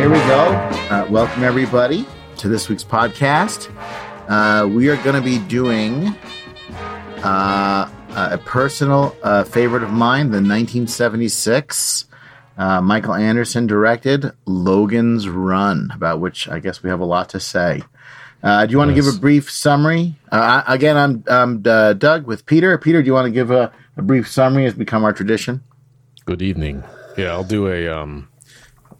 here we go. Uh, welcome, everybody, to this week's podcast. Uh, we are going to be doing uh, a personal uh, favorite of mine, the 1976 uh, Michael Anderson directed Logan's Run, about which I guess we have a lot to say. Uh, do you want to give a brief summary? Uh, I- again, I'm, I'm uh, Doug with Peter. Peter, do you want to give a, a brief summary? Has become our tradition. Good evening. Yeah, I'll do a um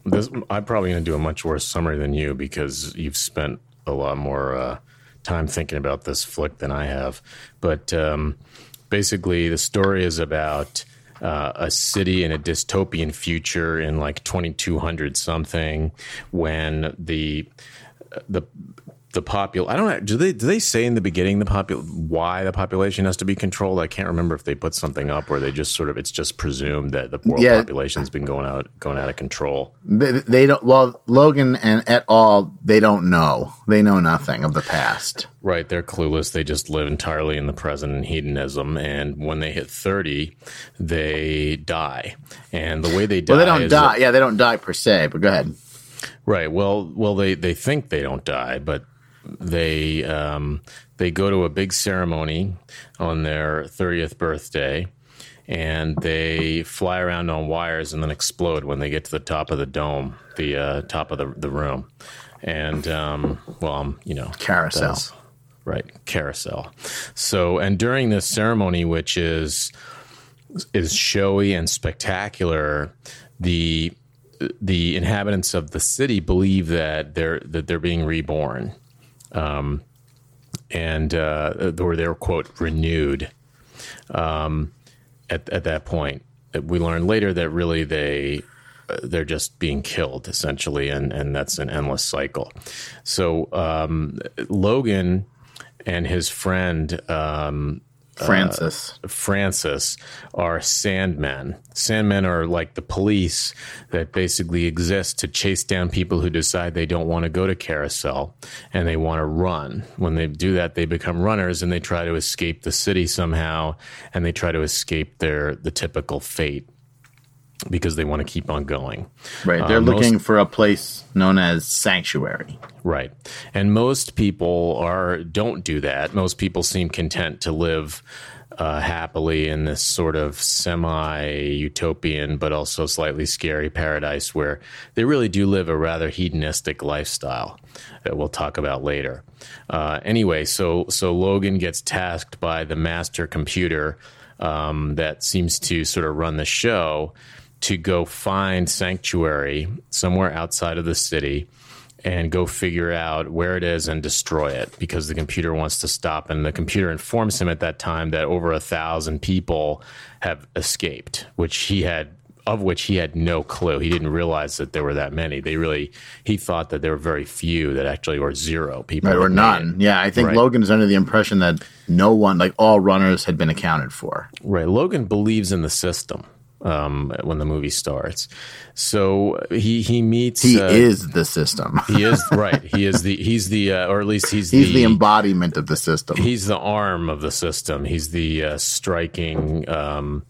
this I'm probably going to do a much worse summary than you because you've spent a lot more uh time thinking about this flick than I have. But um basically the story is about uh, a city in a dystopian future in like 2200 something when the the the popul I don't know do they do they say in the beginning the popul why the population has to be controlled I can't remember if they put something up or they just sort of it's just presumed that the world Yeah. population's been going out going out of control They, they don't. Well, Logan and et al. They don't know. They know nothing of the past. right they're clueless they just live entirely in the present and hedonism and when they hit 30 they die and the way they die Well, they don't die. yeah, they don't die per se. But go ahead. Right. Well, well, they they think they don't die, but they um, they go to a big ceremony on their thirtieth birthday, and they fly around on wires and then explode when they get to the top of the dome, the uh, top of the the room, and um, well, um, you know, Carousel. Right, carousel. So, and during this ceremony, which is is showy and spectacular, the the inhabitants of the city believe that they're that they're being reborn, um, and uh, or they're quote renewed. Um, at at that point, we learn later that really they uh, they're just being killed essentially, and and that's an endless cycle. So um, Logan and his friend um, Uh, Francis. Francis are Sandmen. Sandmen are like the police that basically exist to chase down people who decide they don't want to go to carousel and they want to run. When they do that, they become runners and they try to escape the city somehow and they try to escape their the typical fate because they want to keep on going. right. They're uh, most- looking for a place known as sanctuary. Right. And most people are don't do that. Most people seem content to live uh, happily in this sort of semi utopian but also slightly scary paradise where they really do live a rather hedonistic lifestyle that we'll talk about later. Uh, anyway, so so Logan gets tasked by the master computer um, that seems to sort of run the show to go find sanctuary somewhere outside of the city and go figure out where it is and destroy it because the computer wants to stop. And the computer informs him at that time that over a thousand people have escaped, which he had. Of which he had no clue. He didn't realize that there were that many. They really, he thought that there were very few that actually, were zero people. Right. Or made none. Yeah. I think Right. Logan is under the impression that no one, like all runners, had been accounted for. Right. Logan believes in the system um, when the movie starts. So he he meets. He uh, is the system. He is right. He is the. He's the. Uh, or at least he's, He's the embodiment of the system. he's the arm of the system. He's the uh, striking, um,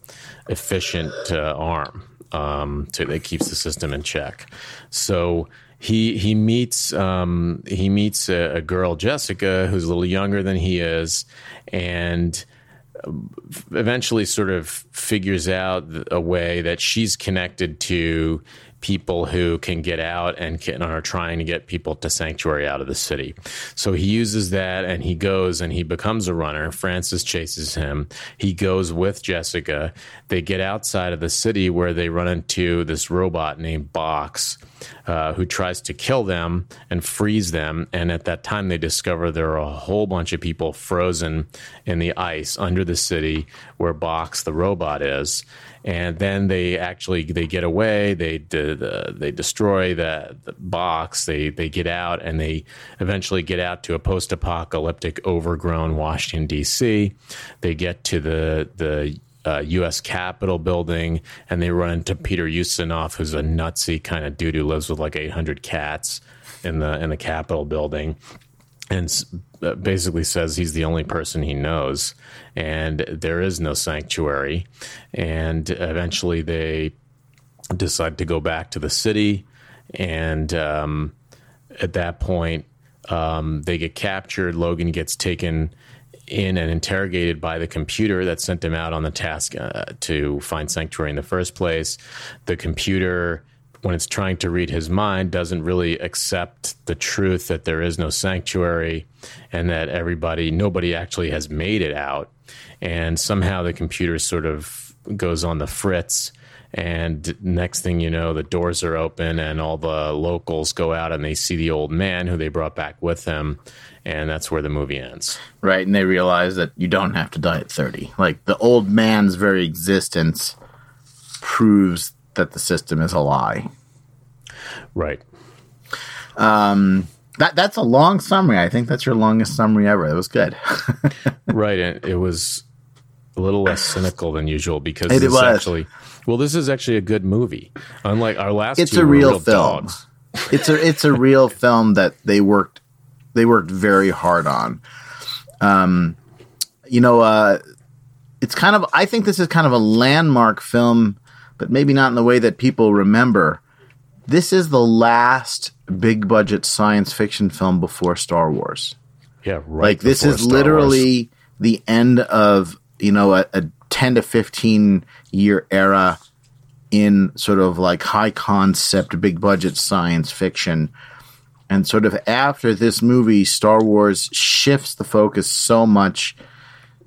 efficient uh, arm um, to, that keeps the system in check. So he he meets um, he meets a, a girl, Jessica, who's a little younger than he is, and eventually sort of figures out a way that she's connected to people who can get out and can, are trying to get people to sanctuary out of the city. So he uses that and he goes and he becomes a runner. Francis chases him. He goes with Jessica. They get outside of the city where they run into this robot named Box. Uh, who tries to kill them and freeze them. And at that time, they discover there are a whole bunch of people frozen in the ice under the city where Box the robot is. And then they actually they get away. They de- the, they destroy the, the box. They they get out and they eventually get out to a post apocalyptic, overgrown Washington D.C. They get to the the uh, U.S. Capitol building, and they run into Peter Ustinov, who's a nutsy kind of dude who lives with like 800 cats in the in the Capitol building, and uh, basically says he's the only person he knows, and there is no sanctuary, and eventually they decide to go back to the city and um, at that point, um, they get captured. Logan gets taken in and interrogated by the computer that sent him out on the task uh, to find sanctuary in the first place. The computer, when it's trying to read his mind, doesn't really accept the truth that there is no sanctuary and that everybody, nobody actually has made it out. And somehow the computer sort of goes on the fritz and next thing you know, the doors are open and all the locals go out and they see the old man who they brought back with them. And that's where the movie ends. Right. And they realize that you don't have to die at 30. Like the old man's very existence proves that the system is a lie. Right. Um, that that's a long summary. I think that's your longest summary ever. It was good. right, and it was a little less cynical than usual because it was actually well, this is actually a good movie. Unlike our last, it's a real, real film. it's a it's a real film that they worked they worked very hard on. Um, you know, uh, it's kind of I think this is kind of a landmark film, but maybe not in the way that people remember. This is the last big budget science fiction film before Star Wars. Yeah, right. Like this is Star literally Wars. the end of you know a, a 10 to 15 year era in sort of like high concept, big budget science fiction. And sort of after this movie, Star Wars shifts the focus so much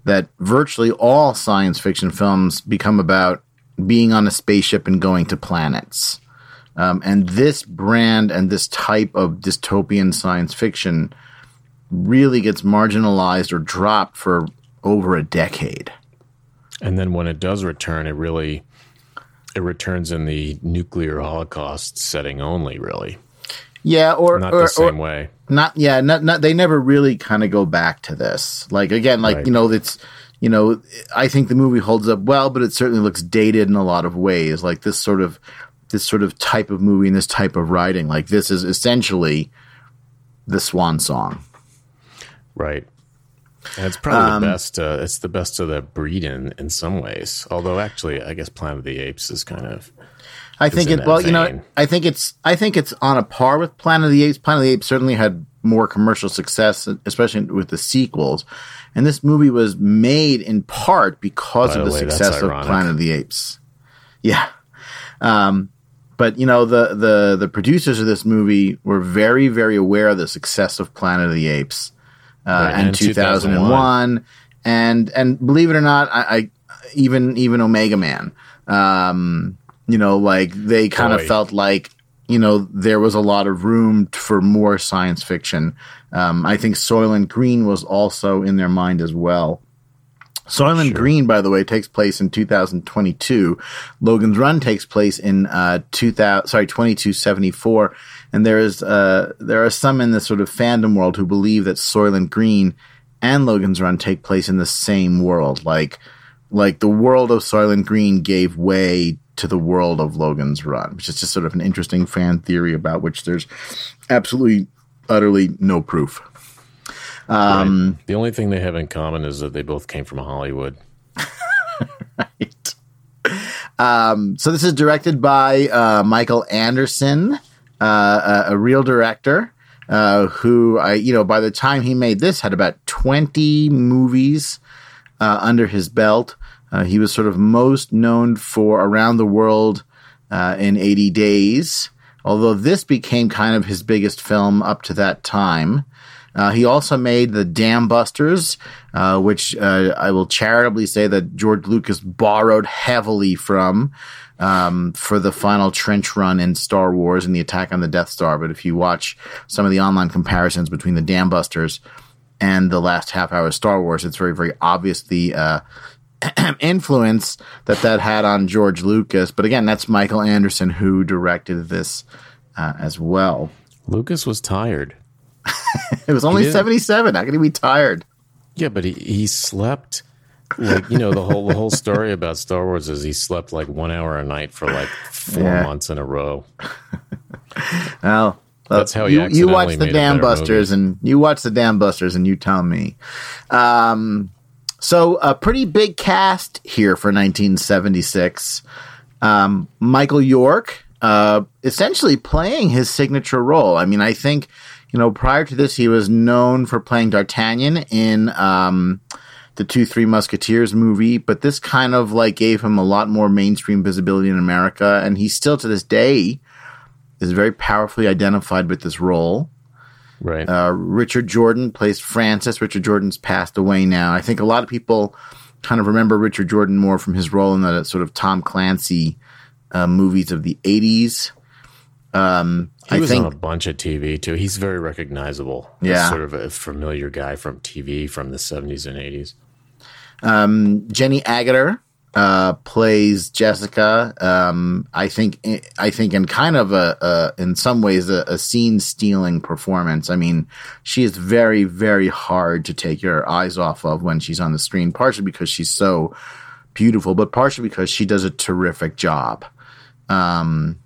that virtually all science fiction films become about being on a spaceship and going to planets. Um, and this brand and this type of dystopian science fiction really gets marginalized or dropped for over a decade. And then when it does return, it really it returns in the nuclear holocaust setting only, really. Yeah, or not or, the same or, way. Not yeah, not, not they never really kind of go back to this. Like again, like right. you know, it's you know, I think the movie holds up well, but it certainly looks dated in a lot of ways. Like this sort of this sort of type of movie and this type of writing, like this is essentially the swan song. Right. And it's probably um, the best. Uh, it's the best of the breed in in some ways. Although, actually, I guess Planet of the Apes is kind of. I think it. Well, vein. you know, I think it's. I think it's on a par with Planet of the Apes. Planet of the Apes certainly had more commercial success, especially with the sequels. And this movie was made in part because By of the, way, success of Planet of the Apes. Yeah. Um, but you know the the the producers of this movie were very very aware of the success of Planet of the Apes uh, right, and, 2001. And and believe it or not, I, I even even Omega Man, um, you know, like they kind of felt like you know there was a lot of room for more science fiction. Um, I think Soylent Green was also in their mind as well. Soylent sure. Green, by the way, takes place in 2022. Logan's Run takes place in uh, 2000, sorry, 2274. And there is uh, there are some in the sort of fandom world who believe that Soylent Green and Logan's Run take place in the same world. Like like the world of Soylent Green gave way to the world of Logan's Run, which is just sort of an interesting fan theory about which there's absolutely utterly no proof. Um, right. The only thing they have in common is that they both came from Hollywood. right. Um, so this is directed by uh, Michael Anderson, uh, a, a, real director uh, who I, you know, by the time he made this, had about twenty movies uh, under his belt. Uh, he was sort of most known for Around the World uh, in 80 Days, although this became kind of his biggest film up to that time. Uh, he also made the Dam Busters, uh, which uh, I will charitably say that George Lucas borrowed heavily from um, for the final trench run in Star Wars and the attack on the Death Star. But if you watch some of the online comparisons between the Dam Busters and the last half hour of Star Wars, it's very, very obvious the uh, influence that that had on George Lucas. But again, that's Michael Anderson who directed this uh, as well. Lucas was tired. it was only 77. How can he be tired? Yeah, but he, he slept like you know the whole the whole story about Star Wars is he slept like one hour a night for like four yeah. months in a row. well, that's how you you watch the Dam Busters movie. and you watch the Dam Busters and you tell me. Um, so a pretty big cast here for 1976. Um, Michael York, uh, essentially playing his signature role. I mean, I think you know prior to this he was known for playing D'Artagnan in um, the Two Three Musketeers movie, but this kind of like gave him a lot more mainstream visibility in America, and he still to this day is very powerfully identified with this role. Right. Uh, Richard Jordan plays Francis. Richard Jordan's passed away now. I think a lot of people kind of remember Richard Jordan more from his role in the sort of Tom Clancy uh, movies of the 80s. Um, he I was think on a bunch of TV too. He's very recognizable. Yeah. As sort of a familiar guy from TV from the 70s and 80s. um, Jenny Agutter uh, plays Jessica. Um, I think I think in kind of a, a in some ways a, a scene stealing performance. I mean, she is very very hard to take your eyes off of when she's on the screen. Partially because she's so beautiful, but partially because she does a terrific job. Um,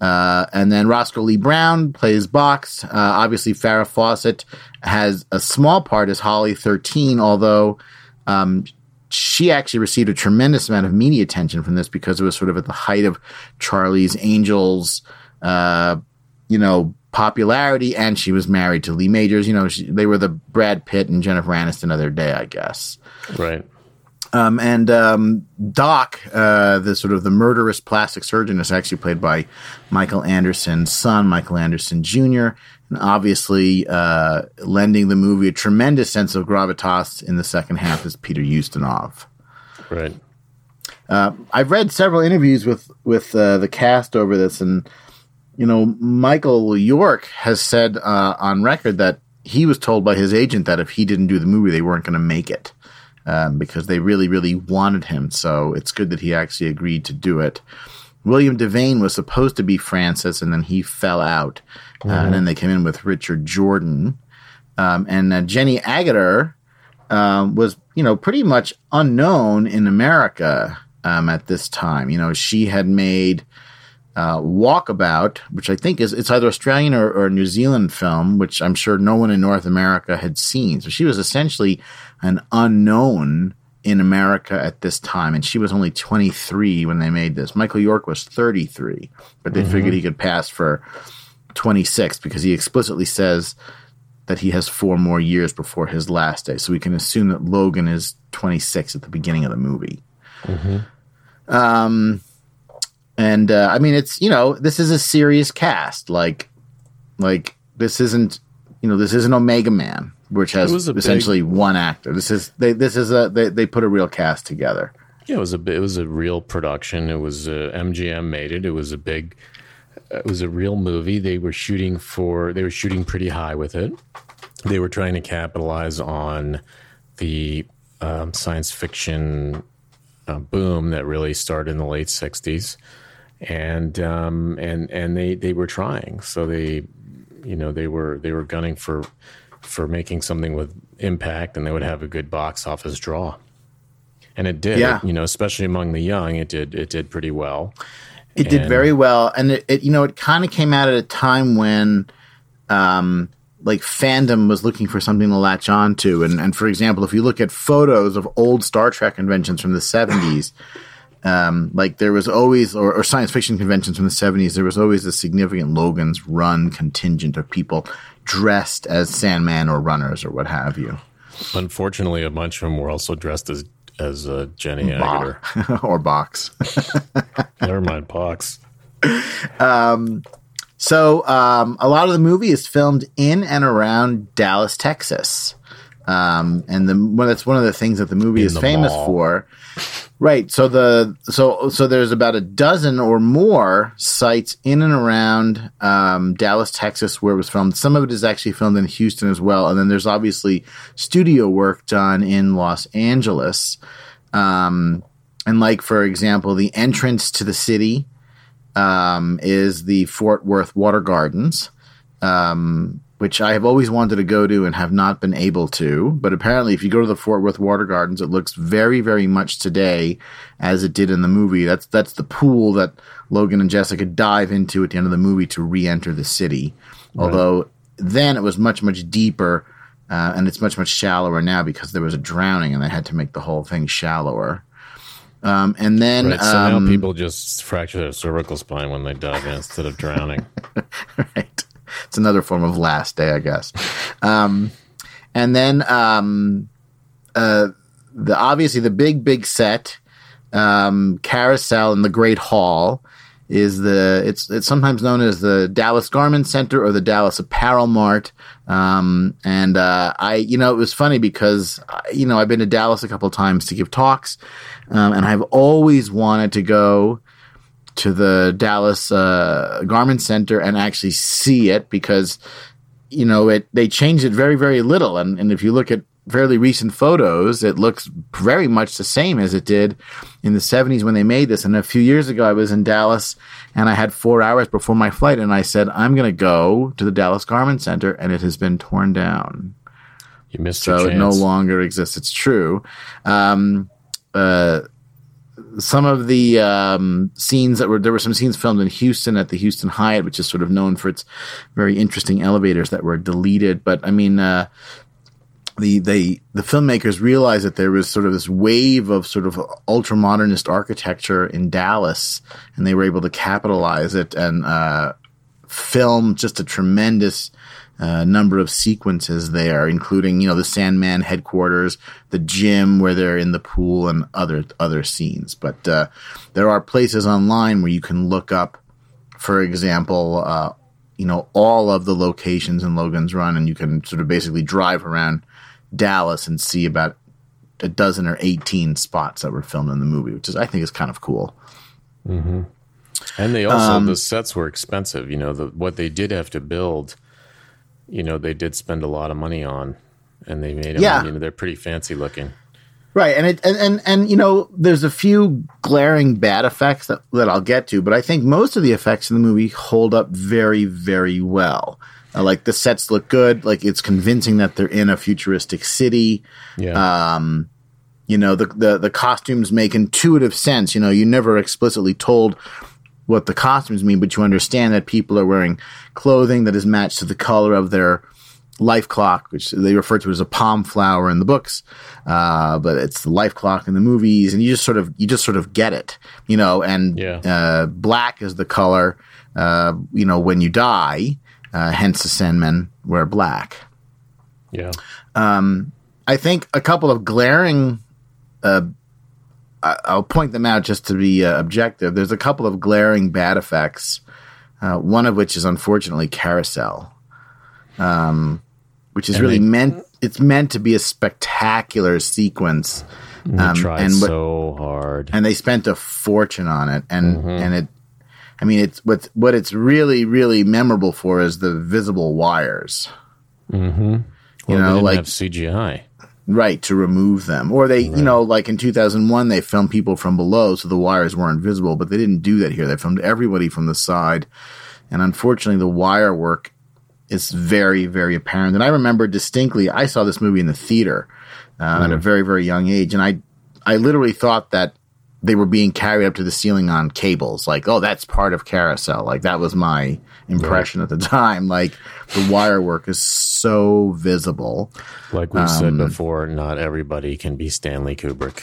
uh, and then Roscoe Lee Browne plays Box. Uh, obviously, Farrah Fawcett has a small part as Holly 13, although um, she actually received a tremendous amount of media attention from this because it was sort of at the height of Charlie's Angels, uh, you know, popularity, and she was married to Lee Majors. You know, she, they were the Brad Pitt and Jennifer Aniston of their day, I guess. Right. Um, and um, Doc, uh, the sort of the murderous plastic surgeon, is actually played by Michael Anderson's son, Michael Anderson Jr., obviously uh, lending the movie a tremendous sense of gravitas in the second half is Peter Ustinov. Right. I've read several interviews with with uh, the cast over this, and you know, Michael York has said uh, on record that he was told by his agent that if he didn't do the movie, they weren't going to make it um, because they really, really wanted him. So it's good that he actually agreed to do it. William Devane was supposed to be Francis, and then he fell out, uh, and then they came in with Richard Jordan, um, and uh, Jenny Agutter um, was, you know, pretty much unknown in America um, at this time. You know, she had made uh, Walkabout, which I think is it's either Australian or, or New Zealand film, which I'm sure no one in North America had seen. So she was essentially an unknown in America at this time, and she was only 23 when they made this. Michael York was 33, but they figured he could pass for 26 because he explicitly says that he has four more years before his last day. So we can assume that Logan is 26 at the beginning of the movie. Um, and uh, I mean, it's you know, this is a serious cast. Like, like this isn't you know, this isn't Omega Man, which has a big- essentially one actor. This is they this is a they, they put a real cast together. Yeah, it was a it was a real production. It was uh, MGM made it. It was a big, it was a real movie. They were shooting for they were shooting pretty high with it. They were trying to capitalize on the um, science fiction uh, boom that really started in the late '60s, and um, and and they they were trying. So they, you know, they were they were gunning for for making something with impact, and they would have a good box office draw and it did. Yeah. you know, especially among the young, it did. It did pretty well. It did very well, and it, it you know it kind of came out at a time when, um, like fandom was looking for something to latch on to, and and for example, if you look at photos of old Star Trek conventions from the seventies. Um, like there was always, or, or science fiction conventions from the seventies, there was always a significant Logan's Run contingent of people dressed as Sandman or runners or what have you, Unfortunately, a bunch of them were also dressed as as uh, Jenny Agutter. or box. Never mind, Pox. So um, a lot of the movie is filmed in and around Dallas, Texas, um, and the that's one of the things that the movie In is the famous mall. for. Right. So the so so there's about a dozen or more sites in and around um, Dallas, Texas, where it was filmed. Some of it is actually filmed in Houston as well, and then there's obviously studio work done in Los Angeles. Um, and like for example, the entrance to the city um, is the Fort Worth Water Gardens, um, which I have always wanted to go to and have not been able to. But apparently, if you go to the Fort Worth Water Gardens, it looks very, very much today as it did in the movie. That's that's the pool that Logan and Jessica dive into at the end of the movie to re-enter the city. Although then it was much, much deeper. Uh, and it's much much shallower now because there was a drowning and they had to make the whole thing shallower. Um, and then Right, so um, now people just fracture their cervical spine when they dive instead of drowning. right. It's another form of last day, I guess. Um, and then um, uh, the obviously the big big set um, carousel in the Great Hall is the it's it's sometimes known as the Dallas Garment Center or the Dallas Apparel Mart. Um, and uh, I you know it was funny because you know I've been to Dallas a couple times to give talks, um, and I've always wanted to go to the Dallas uh, Garment Center and actually see it because you know it they changed it very very little and and if you look at fairly recent photos it looks very much the same as it did in the 70s when they made this and a few years ago I was in Dallas and I had 4 hours before my flight and I said I'm going to go to the Dallas Garment Center and it has been torn down You missed so it no longer exists. It's true. Um, uh, some of the um, scenes that were there were some scenes filmed in Houston at the Houston Hyatt, which is sort of known for its very interesting elevators that were deleted. But I mean, uh, the they the filmmakers realized that there was sort of this wave of sort of ultra modernist architecture in Dallas, and they were able to capitalize it and uh, film just a tremendous uh, number of sequences there, including you know the Sandman headquarters, the gym where they're in the pool, and other other scenes. But uh, there are places online where you can look up, for example, uh, you know all of the locations in Logan's Run, and you can sort of basically drive around Dallas and see about a dozen or eighteen spots that were filmed in the movie, which is I think is kind of cool. And they also Um, the sets were expensive. You know, the what they did have to build. You know, they did spend a lot of money on, and they made them. Yeah. You know, they're pretty fancy looking. Right, and it and, and and you know, there's a few glaring bad effects that, that I'll get to, but I think most of the effects in the movie hold up very, very well. Uh, like the sets look good, like it's convincing that they're in a futuristic city. Yeah. Um, you know, the, the the costumes make intuitive sense. You know, you never explicitly told what the costumes mean, but you understand that people are wearing clothing that is matched to the color of their life clock, which they refer to as a palm flower in the books, uh, but it's the life clock in the movies, and you just sort of you just sort of get it, you know. And Yeah. uh, black is the color, uh, you know, when you die. Uh, hence, the Sandmen wear black. yeah. I think a couple of glaring. I- I'll point them out just to be uh, objective. There's a couple of glaring bad effects. Uh, one of which is unfortunately carousel, um, which is And really they- meant. It's meant to be a spectacular sequence, They Um, tried and what- so hard. and they spent a fortune on it. And Mm-hmm. and it, I mean, it's what what it's really really memorable for is the visible wires. mm-hmm. Well, you they know, didn't like- have CGI. Right, to remove them. Or they, you know, like in 2001, they filmed people from below so the wires weren't visible, but they didn't do that here. They filmed everybody from the side. And unfortunately, the wire work is very, very apparent. And I remember distinctly, I saw this movie in the theater uh, at a very, very young age. And I, I literally thought that they were being carried up to the ceiling on cables. Like, oh, that's part of Carousel. Like, that was my impression at the time. Like, the wire work is so visible. Like we've Um, said before, not everybody can be Stanley Kubrick.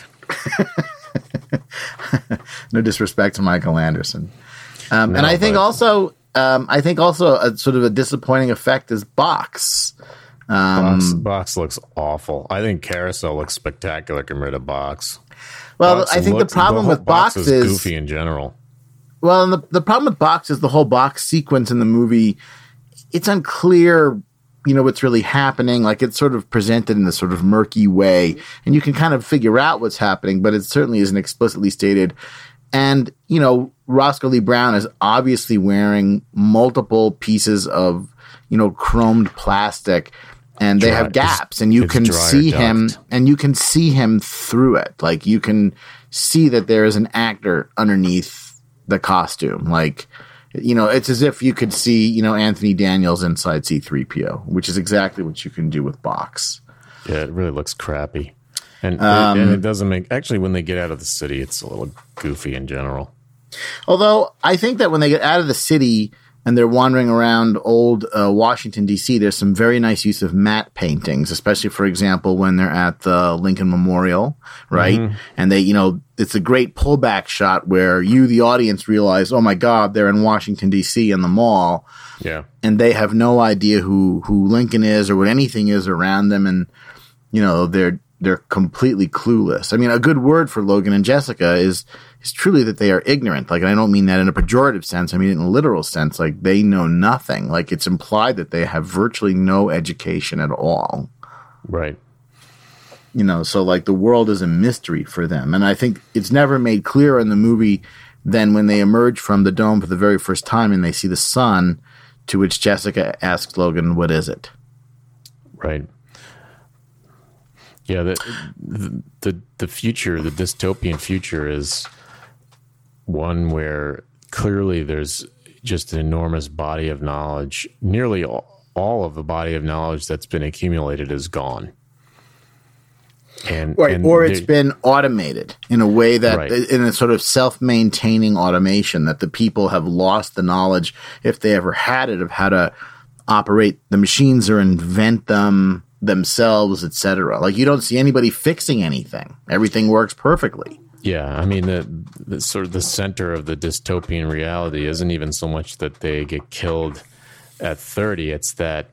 no disrespect to Michael Anderson. Um, and I think but- also, um, I think also a sort of a disappointing effect is Box. Box, box looks awful. I think Carousel looks spectacular compared to Box. Well, Box I think looks- the problem whole with Box, is, is, goofy in general. well, and the, the problem with Box is the whole Box sequence in the movie. It's unclear, you know, what's really happening. Like it's sort of presented in this sort of murky way, and you can kind of figure out what's happening, but it certainly isn't explicitly stated. And you know, Roscoe Lee Browne is obviously wearing multiple pieces of you know chromed plastic, and they Dry- have gaps, and you can see him, and you can see him through it. Like you can see that there is an actor underneath the costume. Like you know, it's as if you could see you know Anthony Daniels inside C three PO, which is exactly what you can do with Box. Yeah, it really looks crappy. And, Um, and it doesn't make actually when they get out of the city, it's a little goofy in general. Although I think that when they get out of the city, and they're wandering around old uh, Washington D.C. There's some very nice use of matte paintings, especially for example when they're at the Lincoln Memorial, right? Mm-hmm. And they, you know, it's a great pullback shot where you, the audience, realize, oh my God, they're in Washington D.C. in the mall, Yeah. and they have no idea who who Lincoln is or what anything is around them, and you know they're they're completely clueless. I mean, a good word for Logan and Jessica is is truly that they are ignorant. Like, I don't mean that in a pejorative sense. I mean in a literal sense. Like, they know nothing. Like, it's implied that they have virtually no education at all. Right. You know, so like the world is a mystery for them, and I think it's never made clear in the movie. Then, when they emerge from the dome for the very first time and they see the sun, to which Jessica asks Logan, "What is it?" Right. Yeah, the, the the the future, the dystopian future is one where clearly there's just an enormous body of knowledge. Nearly all, all of the body of knowledge that's been accumulated is gone. And, Right, and or it's been automated in a way that, Right. in a sort of self-maintaining automation, that the people have lost the knowledge, if they ever had it, of how to operate the machines or invent them themselves, etc. Like you don't see anybody fixing anything; everything works perfectly. Yeah, I mean the, the sort of the center of the dystopian reality isn't even so much that they get killed at 30, it's that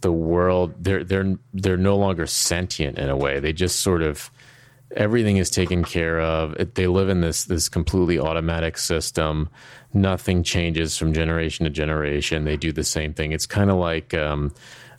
the world they're they're they're no longer sentient in a way. They just sort of everything is taken care of. They live in this this completely automatic system. Nothing changes from generation to generation. They do the same thing. It's kind of like um,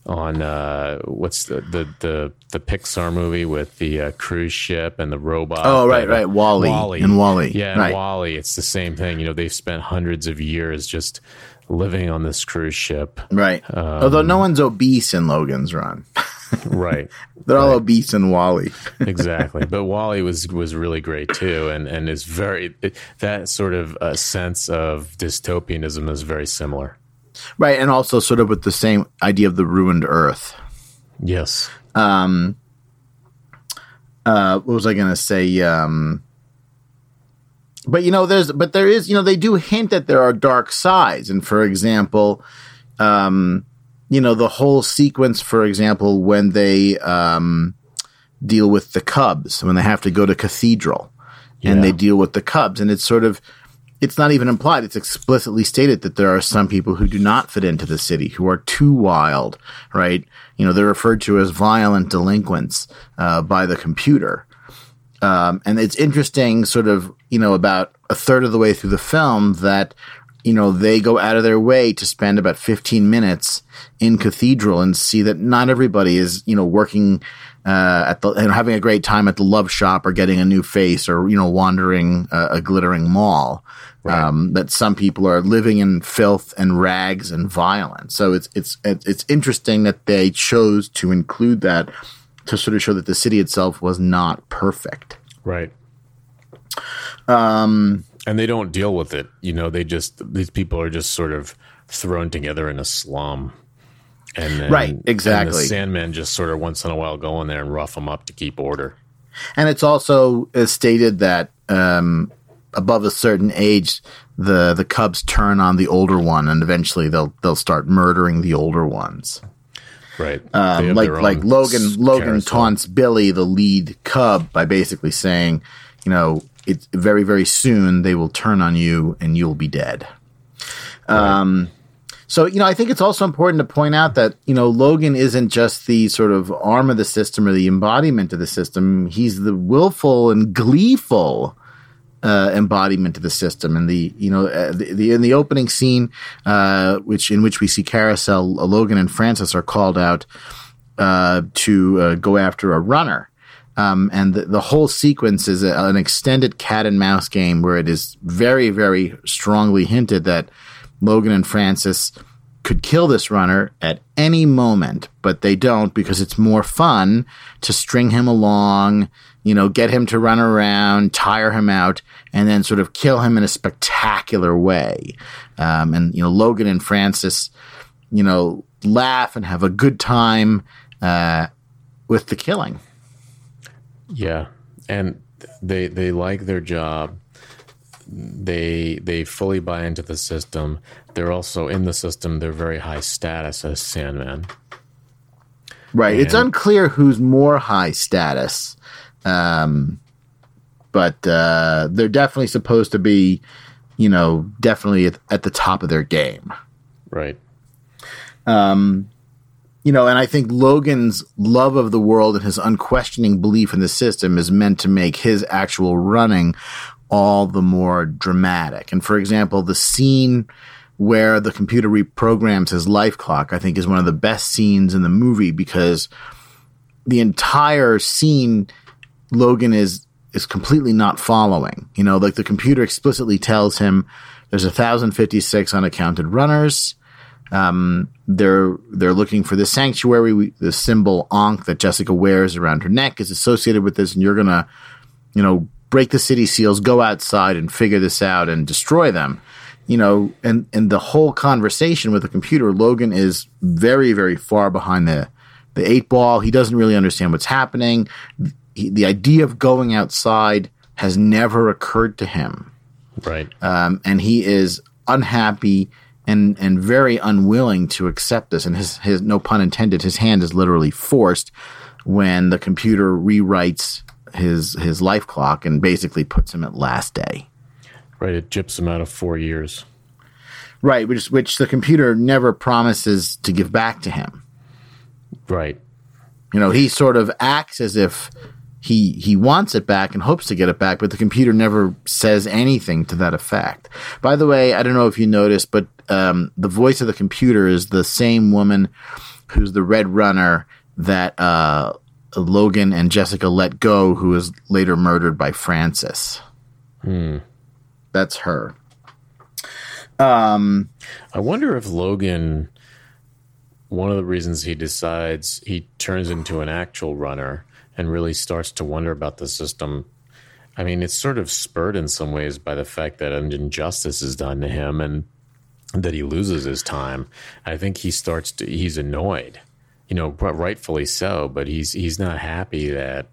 on uh, what's the, the the the Pixar movie with the uh, cruise ship and the robot. Oh, right, right. Wall-E. In Wall-E, Yeah, in right. Wall-E. It's the same thing. You know, they've spent hundreds of years just living on this cruise ship. Right. Although no one's obese in Logan's Run, Right. they're all obese in Wall-E. exactly. But Wall-E was was really great too, and and is very it, that sort of uh, sense of dystopianism is very similar. Right, and also sort of with the same idea of the ruined Earth. Yes. uh, what was I going to say? Um, but you know, there's, but there is, you know, they do hint that there are dark sides. And for example, um, you know, the whole sequence, for example, when they, um, deal with the Cubs, when they have to go to Cathedral and they deal with the Cubs. And it's sort of, it's not even implied. It's explicitly stated that there are some people who do not fit into the city, who are too wild, right? You know, they're referred to as violent delinquents uh, by the computer. Um, and it's interesting, sort of, you know, about a third of the way through the film that, you know, they go out of their way to spend about 15 minutes in Cathedral and see that not everybody is, you know, working uh, at the and having a great time at the love shop or getting a new face or you know wandering uh, a glittering mall. Um, that some people are living in filth and rags and violence. So it's it's it's interesting that they chose to include that to sort of show that the city itself was not perfect. Right. Um, and they don't deal with it. You know, they just these people are just sort of thrown together in a slum. And then, Right, and exactly. the Sandmen just sort of once in a while go in there and rough them up to keep order. And it's also uh, stated that um, above a certain age, the the cubs turn on the older one, and eventually they'll they'll start murdering the older ones. Right. Um, like like Logan Logan carousel. taunts Billy, the lead cub, by basically saying, you know, it's very very soon they will turn on you and you'll be dead. Um, so you know, I think it's also important to point out that you know Logan isn't just the sort of arm of the system or the embodiment of the system. He's the willful and gleeful uh, embodiment of the system. And the you know uh, the, the in the opening scene, uh, which in which we see Carousel, uh, Logan and Francis are called out uh, to uh, go after a runner. Um, and the, the whole sequence is a, an extended cat and mouse game where it is very, very strongly hinted that Logan and Francis could kill this runner at any moment, but they don't because it's more fun to string him along, you know, get him to run around, tire him out, and then sort of kill him in a spectacular way. Um, and, you know, Logan and Francis, you know, laugh and have a good time uh, with the killing. Yeah, and they they like their job. they they fully buy into the system. They're also in the system. They're very high status as Sandman. Right. it's unclear who's more high status. Um, but uh, they're definitely supposed to be, you know, definitely at, at the top of their game. Right. Um, You know, and I think Logan's love of the world and his unquestioning belief in the system is meant to make his actual running all the more dramatic. And for example, the scene where the computer reprograms his life clock, I think is one of the best scenes in the movie because the entire scene Logan is is completely not following. You know, like the computer explicitly tells him there's 1056 unaccounted runners. Um, they're they're looking for the sanctuary. We, the symbol Ankh that Jessica wears around her neck is associated with this, and you're gonna, you know, break the city seals, go outside and figure this out and destroy them. You know, and and the whole conversation with the computer, Logan is very very far behind the the eight ball. He doesn't really understand what's happening. He, the idea of going outside has never occurred to him Right. um, and he is unhappy and and very unwilling to accept this. And his his no pun intended, his hand is literally forced when the computer rewrites his his life clock and basically puts him at last day. right. It gyps him out of four years. Right, which which the computer never promises to give back to him. Right. You know, he sort of acts as if he he wants it back and hopes to get it back, but the computer never says anything to that effect. By the way, I don't know if you noticed, but um, the voice of the computer is the same woman who's the Red Runner that uh, Logan and Jessica let go, who was later murdered by Francis. That's her. Um, I wonder if Logan, one of the reasons he decides he turns into an actual runner and really starts to wonder about the system. I mean, it's sort of spurred in some ways by the fact that an injustice is done to him and that he loses his time. I think he starts to, he's annoyed, you know, rightfully so, but he's, he's not happy that,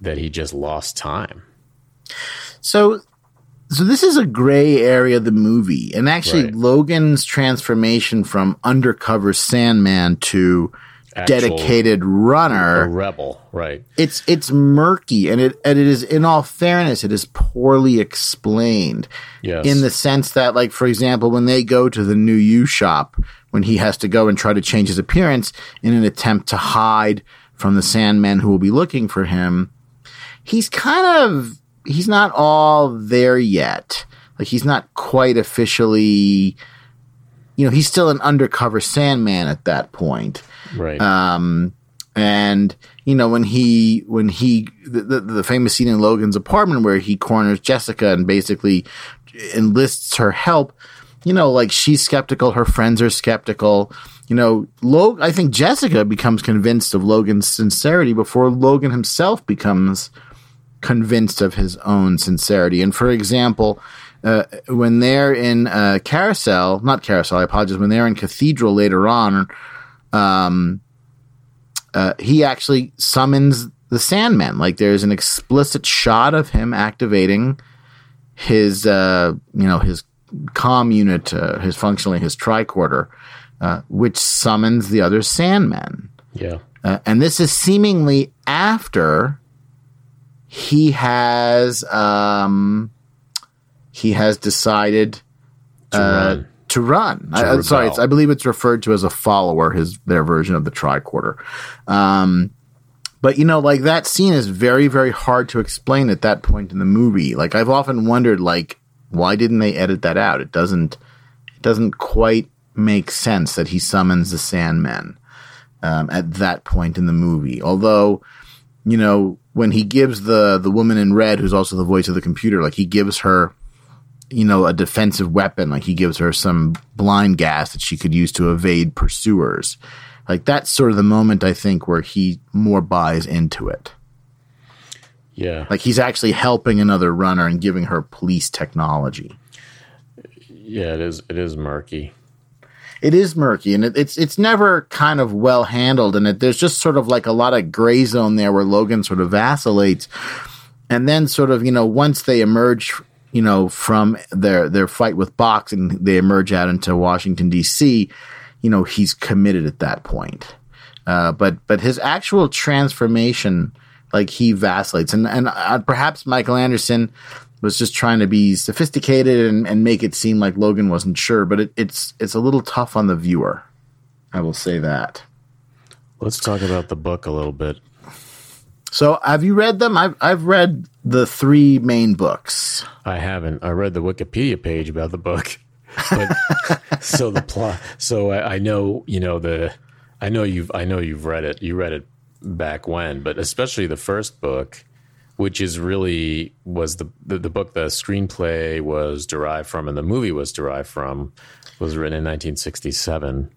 that he just lost time. So, so this is a gray area of the movie, and actually, Right. Logan's transformation from undercover Sandman to dedicated runner, rebel, right. it's it's murky, and it and it is, in all fairness, it is poorly explained. Yes. In the sense that, like, for example, when they go to the new U shop, when he has to go and try to change his appearance in an attempt to hide from the Sandmen who will be looking for him, he's kind of he's not all there yet. Like he's not quite officially you know, he's still an undercover Sandman at that point. Right. Um and you know when he when he the, the, the famous scene in Logan's apartment where he corners Jessica and basically enlists her help, you know, like she's skeptical, her friends are skeptical. You know, Log- I think Jessica becomes convinced of Logan's sincerity before Logan himself becomes convinced of his own sincerity. And for example, uh, when they're in uh, Carousel, not Carousel, I apologize, when they're in Cathedral later on, um, uh, he actually summons the Sandman. Like there's an explicit shot of him activating his, uh, you know, his comm unit, uh, his functionally his tricorder, uh, which summons the other Sandmen. yeah. Uh, and this is seemingly after he has um, he has decided To run. to run. I, To I'm sorry, it's, I believe it's referred to as a follower. His their version of the tricorder. Um, but you know, like that scene is very very hard to explain at that point in the movie. Like I've often wondered, like why didn't they edit that out? It doesn't it doesn't quite make sense that he summons the Sandmen um, at that point in the movie. Although, you know, when he gives the the woman in red, who's also the voice of the computer, like he gives her, you know, a defensive weapon, like he gives her some blind gas that she could use to evade pursuers. Like that's sort of the moment I think where he more buys into it. Yeah. Like he's actually helping another runner and giving her police technology. Yeah, it is. It is murky. it is murky and it, it's it's never kind of well handled and it, there's just sort of like a lot of gray zone there where Logan sort of vacillates and then sort of you know once they emerge you know, from their their fight with Box and they emerge out into Washington D.C., you know, he's committed at that point. Uh, but but his actual transformation, like he vacillates, and and uh, perhaps Michael Anderson was just trying to be sophisticated and, and make it seem like Logan wasn't sure, but it, it's it's a little tough on the viewer. I will say that. Let's talk about the book a little bit. So, have you read them? I've I've read the three main books. I haven't. I read the Wikipedia page about the book, but so the plot. So I, I know you know the. I know you've. I know you've read it. You read it back when, but especially the first book, which is really was the the, the book the screenplay was derived from and the movie was derived from was written in 1967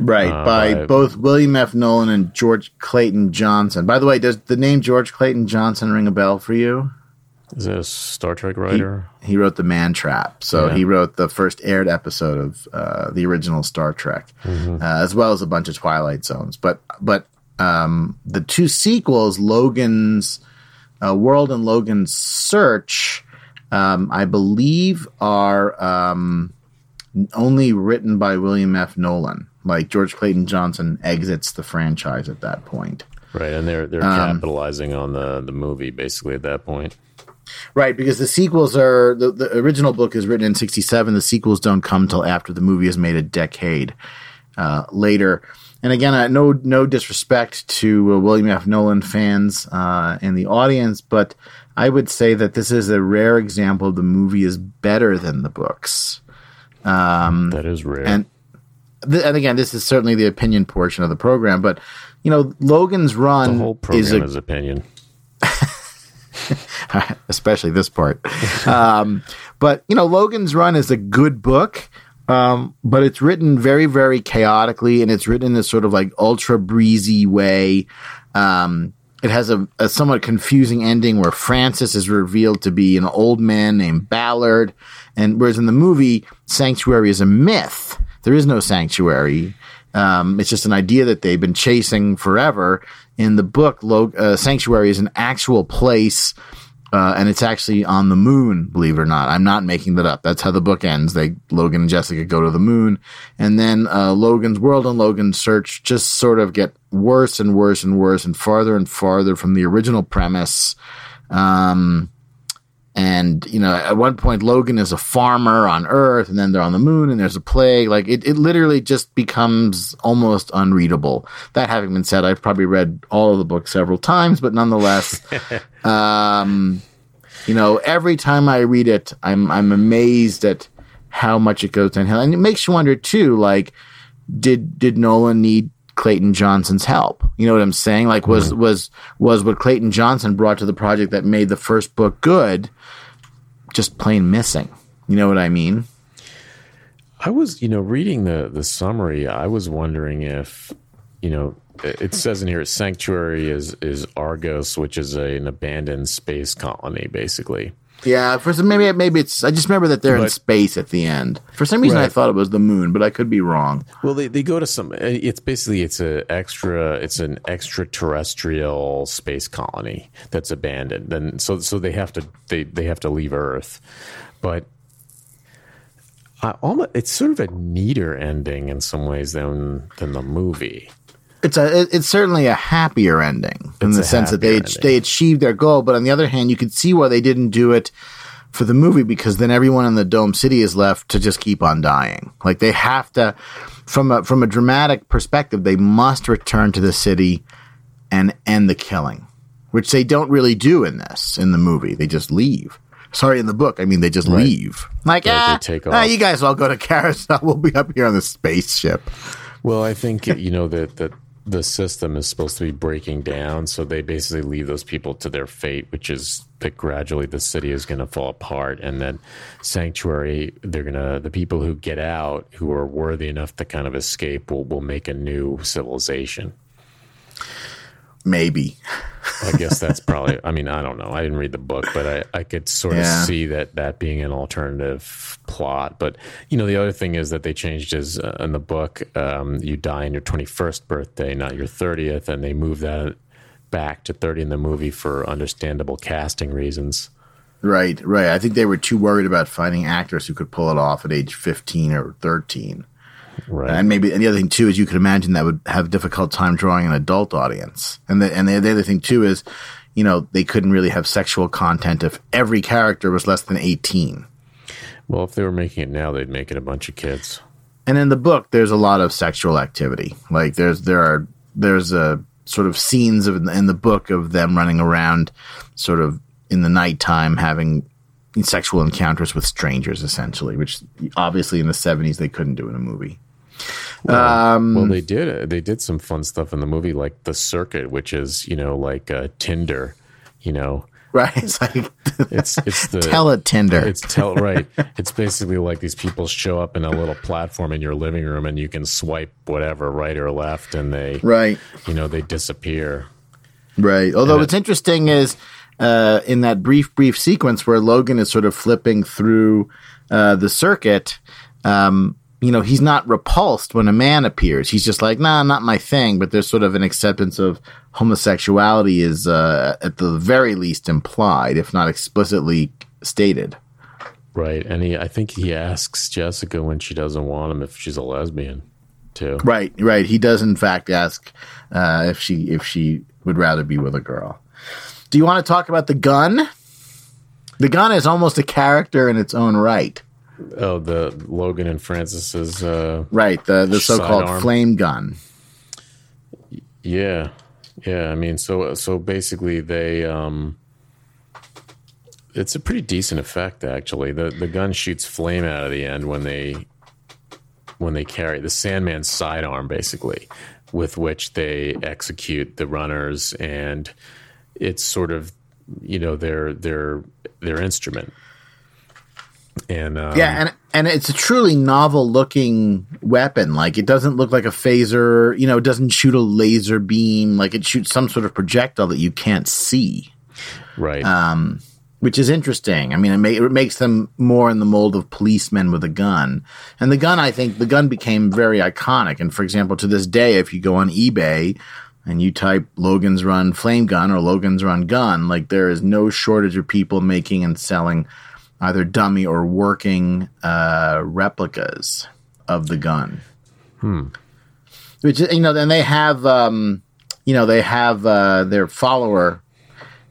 Right, Uh, by by- both William F. Nolan and George Clayton Johnson. By the way, does the name George Clayton Johnson ring a bell for you? is a Star Trek writer? He wrote The Man Trap. So Yeah. he wrote the first aired episode of uh, the original Star Trek, Mm-hmm. uh, as well as a bunch of Twilight Zones. But but um, the two sequels, Logan's uh, World and Logan's Search, um, I believe are um, only written by William F. Nolan. Like George Clayton Johnson exits the franchise at that point. Right, and they're they're Um, capitalizing on the the movie basically at that point. Right, because the sequels are the, the original book is written in '67. The sequels don't come till after the movie is made a decade uh, later. And again, uh, no no disrespect to uh, William F. Nolan fans uh, in the audience, but I would say that this is a rare example. The movie is better than the books. that is rare. And th- and again, this is certainly the opinion portion of the program. But you know, Logan's Run the whole program is is, a opinion. especially this part. um, but you know, Logan's Run is a good book, um, but it's written very, very chaotically, and it's written in this sort of like ultra breezy way. Um, it has a, a somewhat confusing ending where Francis is revealed to be an old man named Ballard, and whereas in the movie, Sanctuary is a myth. There is no sanctuary. Um, it's just an idea that they've been chasing forever. In the book, Lo- uh, Sanctuary is an actual place, uh, and it's actually on the moon. Believe it or not, I'm not making that up. That's how the book ends. They Logan and Jessica go to the moon, and then uh, Logan's World and Logan's Search just sort of get worse and worse and worse and farther and farther from the original premise. Um, and you know, at one point, Logan is a farmer on Earth, and then they're on the moon, and there's a plague. Like it, it literally just becomes almost unreadable. That having been said, I've probably read all of the books several times, but nonetheless, um, you know, every time I read it, I'm I'm amazed at how much it goes downhill, and it makes you wonder too. Like, did did Nolan need Clayton Johnson's help? You know what I'm saying? Like, was was was what Clayton Johnson brought to the project that made the first book good, just plain missing? You know what I mean? I was, you know, reading the the summary. I was wondering if, you know, it it says in here, sanctuary is is Argos, which is a, an abandoned space colony, basically. Yeah, for some maybe maybe it's. I just remember that they're in space at the end. For some reason, I thought it was the moon, but I could be wrong. Well, they, they go to some. Eh, it's basically it's a extra. It's an extraterrestrial space colony that's abandoned. Then so so they have to they they have to leave Earth, but. I almost, it's sort of a neater ending in some ways than than the movie. It's a it's certainly a happier ending in It's the sense that they ending. they achieved their goal. But on the other hand, you could see why they didn't do it for the movie because then everyone in the dome city is left to just keep on dying. Like they have to, from a from a dramatic perspective, they must return to the city and end the killing, which they don't really do in this in the movie. They just leave. Sorry, in the book, I mean they just leave. Like, Right, they ah, take ah, off. you guys all go to Carousel. We'll be up here on the spaceship. Well, I think you know that that the system is supposed to be breaking down, so they basically leave those people to their fate, which is that gradually the city is going to fall apart, and then sanctuary, they're gonna the people who get out who are worthy enough to kind of escape will will make a new civilization. Maybe. I guess that's probably. I mean, I don't know. I didn't read the book, but I, I could sort Yeah. of see that that being an alternative plot. But you know, the other thing is that they changed is uh, in the book, um, you die on your twenty first birthday, not your thirtieth, and they moved that back to thirty in the movie for understandable casting reasons. Right, right. I think they were too worried about finding actors who could pull it off at age 15 or 13. Right. And maybe and the other thing too is you could imagine that would have a difficult time drawing an adult audience. And the and the, the other thing too is, you know, they couldn't really have sexual content if every character was less than 18. well, if they were making it now, they'd make it a bunch of kids. And in the book, there's a lot of sexual activity. Like there's there are there's a sort of scenes of in the book of them running around, sort of in the nighttime having sexual encounters with strangers, essentially, which obviously in the 70s they couldn't do in a movie. Um, well, they did. They did some fun stuff in the movie, like the circuit, which is you know like uh, Tinder. You know, Right? It's like it's it's the Teletinder. It's tell right. It's basically like these people show up in a little platform in your living room, and you can swipe whatever right or left, and they right. you know they disappear. Right. Although And what's interesting is uh, in that brief, brief sequence where Logan is sort of flipping through uh, the circuit, um, you know, he's not repulsed when a man appears. He's just like, nah, not my thing. But there's sort of an acceptance of homosexuality is uh, at the very least implied, if not explicitly stated. Right, and he I think he asks Jessica when she doesn't want him if she's a lesbian, too. Right, right. He does in fact ask uh, if she if she would rather be with a girl. Do you want to talk about the gun? The gun is almost a character in its own right. Oh, the Logan and Francis's. Uh, Right, the the so-called flame gun. yeah, yeah. I mean, so so basically they. Um, it's a pretty decent effect, actually. the The gun shoots flame out of the end when they when they carry the Sandman sidearm, basically, with which they execute the runners, and it's sort of you know their their their instrument. And um, Yeah, and and it's a truly novel looking weapon. Like it doesn't look like a phaser, you know, it doesn't shoot a laser beam, like it shoots some sort of projectile that you can't see. right. Um, which is interesting. I mean, it, it makes them more in the mold of policemen with a gun. And the gun, I think, the gun became very iconic. And for example, to this day, if you go on eBay and you type Logan's Run flame gun or Logan's Run gun, like there is no shortage of people making and selling either dummy or working uh, replicas of the gun. Which you know, and they have, um, you know, they have uh, their follower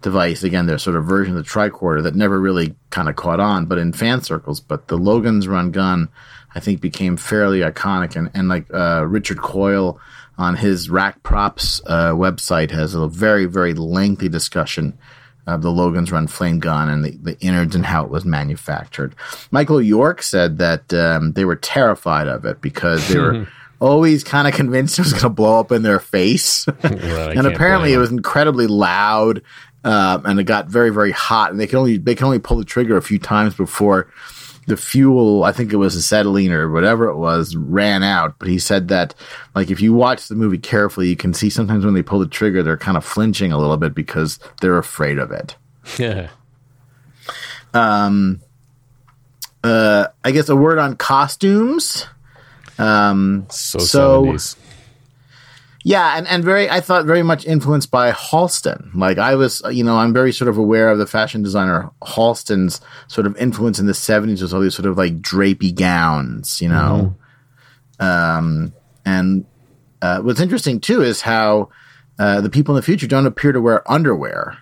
device again their sort of version of the tricorder that never really kind of caught on but in fan circles. But the logan's run gun i think became fairly iconic. And, and like uh, richard coyle on his rack props uh, website has a very very lengthy discussion of the logan's run flame gun and the, the innards and how it was manufactured. Michael york said that um, they were terrified of it because they were always kind of convinced it was going to blow up in their face. I and apparently it was incredibly loud um, and it got very very hot and they can only they can only pull the trigger a few times before the fuel i think it was acetylene or whatever it was ran out but he said that like if you watch the movie carefully you can see sometimes when they pull the trigger they're kind of flinching a little bit because they're afraid of it Yeah. Um, uh, i guess a word on costumes So, So- 70s. Yeah, and, and very, I thought very much influenced by Halston. Like I was, you know, I'm very sort of aware of the fashion designer Halston's sort of influence in the 70s with all these sort of like drapey gowns, you know. Um, and uh, what's interesting too is how uh, the people in the future don't appear to wear underwear.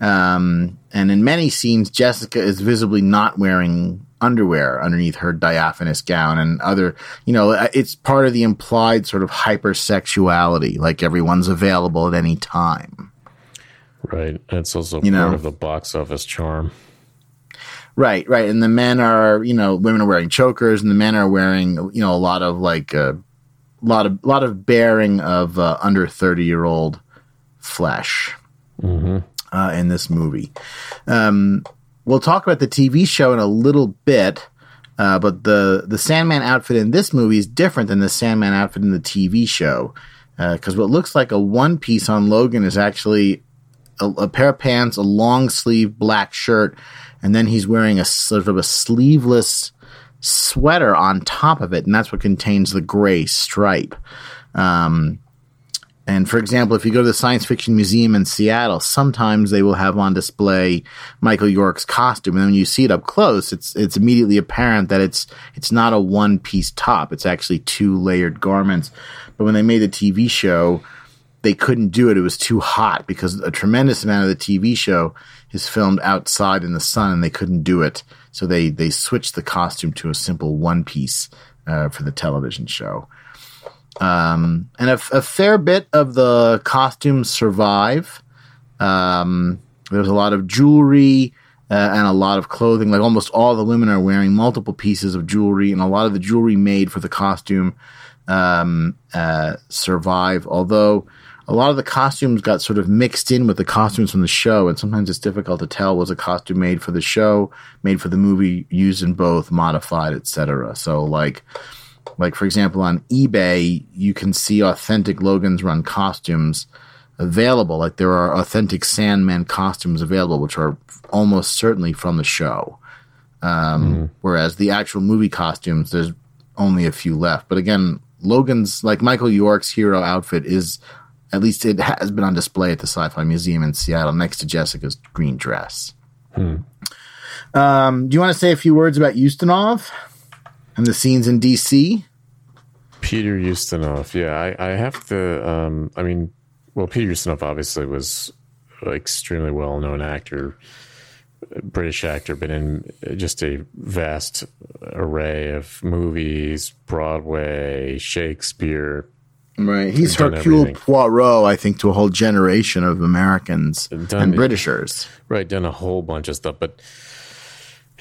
Um, and in many scenes, Jessica is visibly not wearing underwear underneath her diaphanous gown and other, you know, uh, it's part of the implied sort of hypersexuality, like everyone's available at any time. Right. That's also You part know. of the box office charm. Right, right. And the men are, you know, women are wearing chokers and the men are wearing, you know, a lot of like a lot of lot of bearing of uh, under 30 year old flesh uh, in this movie. Um, we'll talk about the TV show in a little bit. Uh, but the the Sandman outfit in this movie is different than the Sandman outfit in the TV show because what looks like a one piece on Logan is actually a, a pair of pants, a long sleeve black shirt, and then he's wearing a sort of a sleeveless sweater on top of it, and that's what contains the gray stripe. Um, and for example, if you go to the Science Fiction Museum in Seattle, sometimes they will have on display Michael York's costume, and when you see it up close, it's it's immediately apparent that it's it's not a one piece top; it's actually two layered garments. But when they made the TV show, they couldn't do it; it was too hot because a tremendous amount of the TV show is filmed outside in the sun, and they couldn't do it. So they they switched the costume to a simple one piece uh, for the television show. Um, and a, a, fair bit of the costumes survive. Um, there's a lot of jewelry uh, and a lot of clothing. Like almost all the women are wearing multiple pieces of jewelry, and a lot of the jewelry made for the costume um, uh, survive. Although a lot of the costumes got sort of mixed in with the costumes from the show, and sometimes it's difficult to tell was a costume made for the show, made for the movie, used in both, modified, etc. So like like for example, on eBay, you can see authentic Logan's Run costumes available. Like there are authentic Sandman costumes available, which are almost certainly from the show. Um, mm-hmm. Whereas the actual movie costumes, there's only a few left. But again, Logan's like Michael York's hero outfit is at least it has been on display at the Sci-Fi Museum in Seattle next to Jessica's green dress. Hmm. Um, do you want to say a few words about Ustinov? And the scenes in DC. Peter Ustinov, yeah, I, I have to. Um, I mean, well, Peter Ustinov obviously was an extremely well known actor, British actor, been in just a vast array of movies, Broadway, Shakespeare. Right, he's Hercule everything. Poirot, I think, to a whole generation of Americans done, and Britishers. Right, done a whole bunch of stuff, but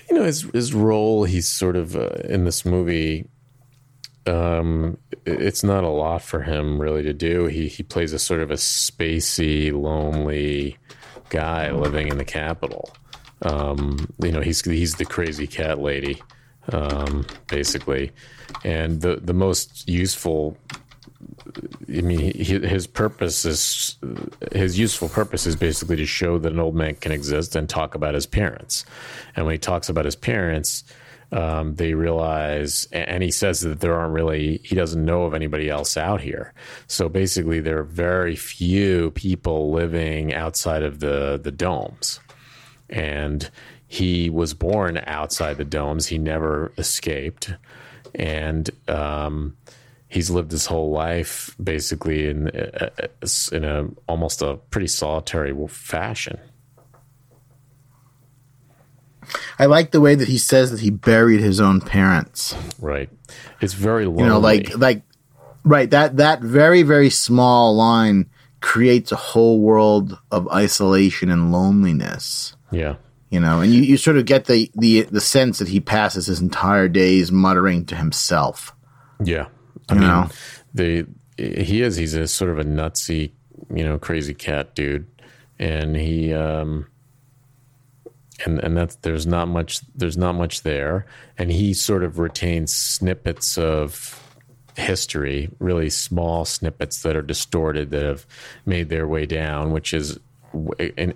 you know his his role he's sort of uh, in this movie um it's not a lot for him really to do. He he plays a sort of a spacey lonely guy living in the capital. Um you know he's he's the crazy cat lady um basically. And the the most useful I mean, his purpose is his useful purpose is basically to show that an old man can exist and talk about his parents. And when he talks about his parents, um, they realize, and he says that there aren't really, he doesn't know of anybody else out here. So basically, there are very few people living outside of the the domes, and he was born outside the domes. He never escaped, and um, he's lived his whole life basically in uh, in a almost a pretty solitary fashion. I like the way that he says that he buried his own parents. Right. It's very lonely. You know, like like right that that very very small line creates a whole world of isolation and loneliness. Yeah. You know, and you, you sort of get the, the the sense that he passes his entire days muttering to himself. Yeah. I you mean, the he is he's a sort of a nutsy, you know, crazy cat dude, and he um, and and that's there's not much there's not much there, and he sort of retains snippets of history, really small snippets that are distorted that have made their way down, which is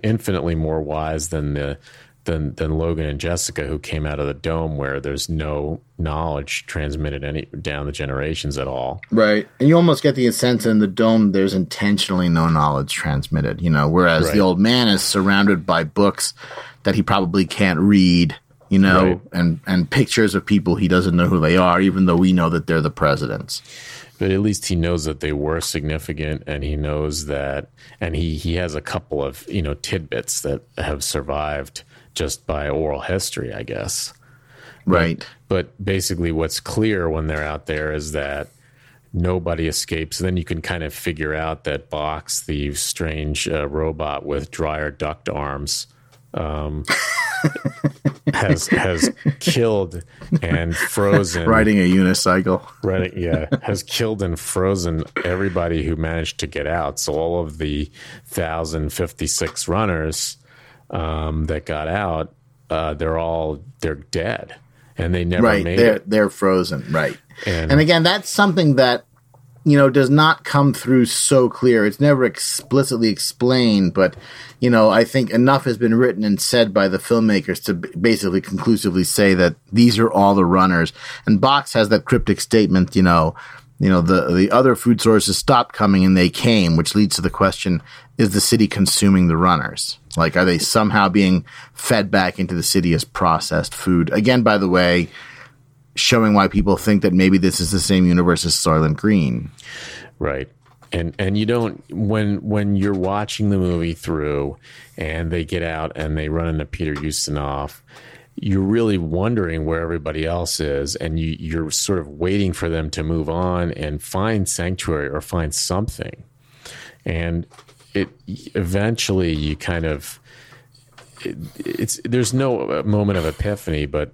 infinitely more wise than the than than Logan and Jessica, who came out of the dome where there's no knowledge transmitted any down the generations at all. Right, and you almost get the sense in the dome there's intentionally no knowledge transmitted. You know, whereas right. the old man is surrounded by books that he probably can't read. You know, right. and and pictures of people he doesn't know who they are, even though we know that they're the presidents but at least he knows that they were significant and he knows that and he he has a couple of you know tidbits that have survived just by oral history, I guess. Right. But, but basically, what's clear when they're out there is that nobody escapes. Then you can kind of figure out that Box, the strange uh, robot with dryer duct arms, um, has has killed and frozen riding a unicycle. Yeah, has killed and frozen everybody who managed to get out. So all of the thousand fifty six runners um, that got out, uh, they're all they're dead, and they never right. made they're, it. They're frozen, right? And, and again, that's something that you know does not come through so clear. It's never explicitly explained, but you know, I think enough has been written and said by the filmmakers to basically conclusively say that these are all the runners. And Box has that cryptic statement, you know, you know the the other food sources stopped coming and they came, which leads to the question: Is the city consuming the runners? Like, are they somehow being fed back into the city as processed food? Again, by the way, showing why people think that maybe this is the same universe as Soylent Green. Right. And and you don't when when you're watching the movie through and they get out and they run into Peter Ustinov, you're really wondering where everybody else is and you, you're sort of waiting for them to move on and find sanctuary or find something. And it eventually you kind of it, it's there's no moment of epiphany, but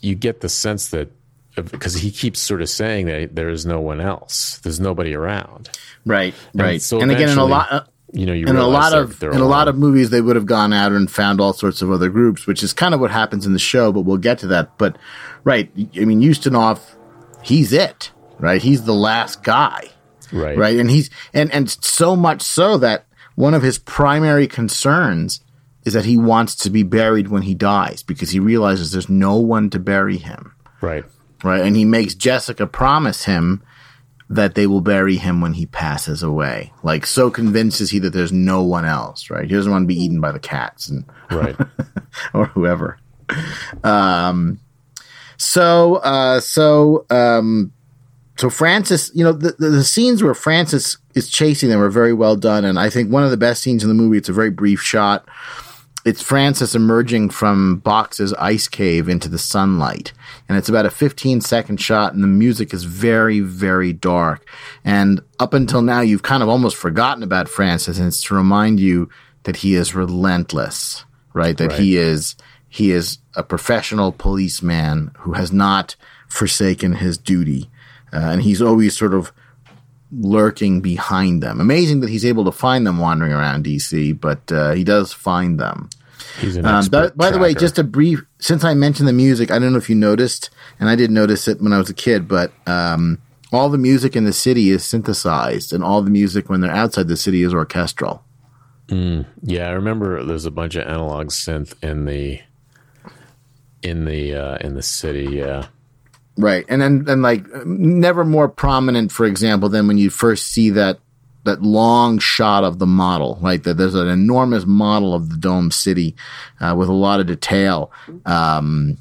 you get the sense that because he keeps sort of saying that there is no one else, there's nobody around. Right, And right. so and again, in a lot, uh, You know, you in a lot of in a lot of movies, they would have gone out and found all sorts of other groups, which is kind of what happens in the show. But we'll get to that. But right, I mean, Ustinov, he's it, right? He's the last guy. Right, right? And he's and and so much so that one of his primary concerns is that he wants to be buried when he dies because he realizes there's no one to bury him, right, right? And he makes Jessica promise him that they will bury him when he passes away. Like so convinced is he that there's no one else, right? He doesn't want to be eaten by the cats and right. or whoever. Um, so, uh, so, um, so Francis, you know, the, the, the scenes where Francis is chasing them are very well done. And I think one of the best scenes in the movie, it's a very brief shot. It's Francis emerging from Box's ice cave into the sunlight. And it's about a 15 second shot, and the music is very, very dark. And up until now, you've kind of almost forgotten about Francis, and it's to remind you that he is relentless, right? That he is he is a professional policeman who has not forsaken his duty, uh, and he's always sort of lurking behind them. Amazing that he's able to find them wandering around DC, but uh, he does find them. Um, expert by, the way, just a brief. Since I mentioned the music, I don't know if you noticed, and I did notice it when I was a kid, but um, all the music in the city is synthesized, and all the music when they're outside the city is orchestral. yeah, I remember there's a bunch of analog synth in the in the uh, in the city. Yeah, Right, and then and like never more prominent, for example, than when you first see that that long shot of the model. Right, that there's an enormous model of the dome city uh, with a lot of detail, um,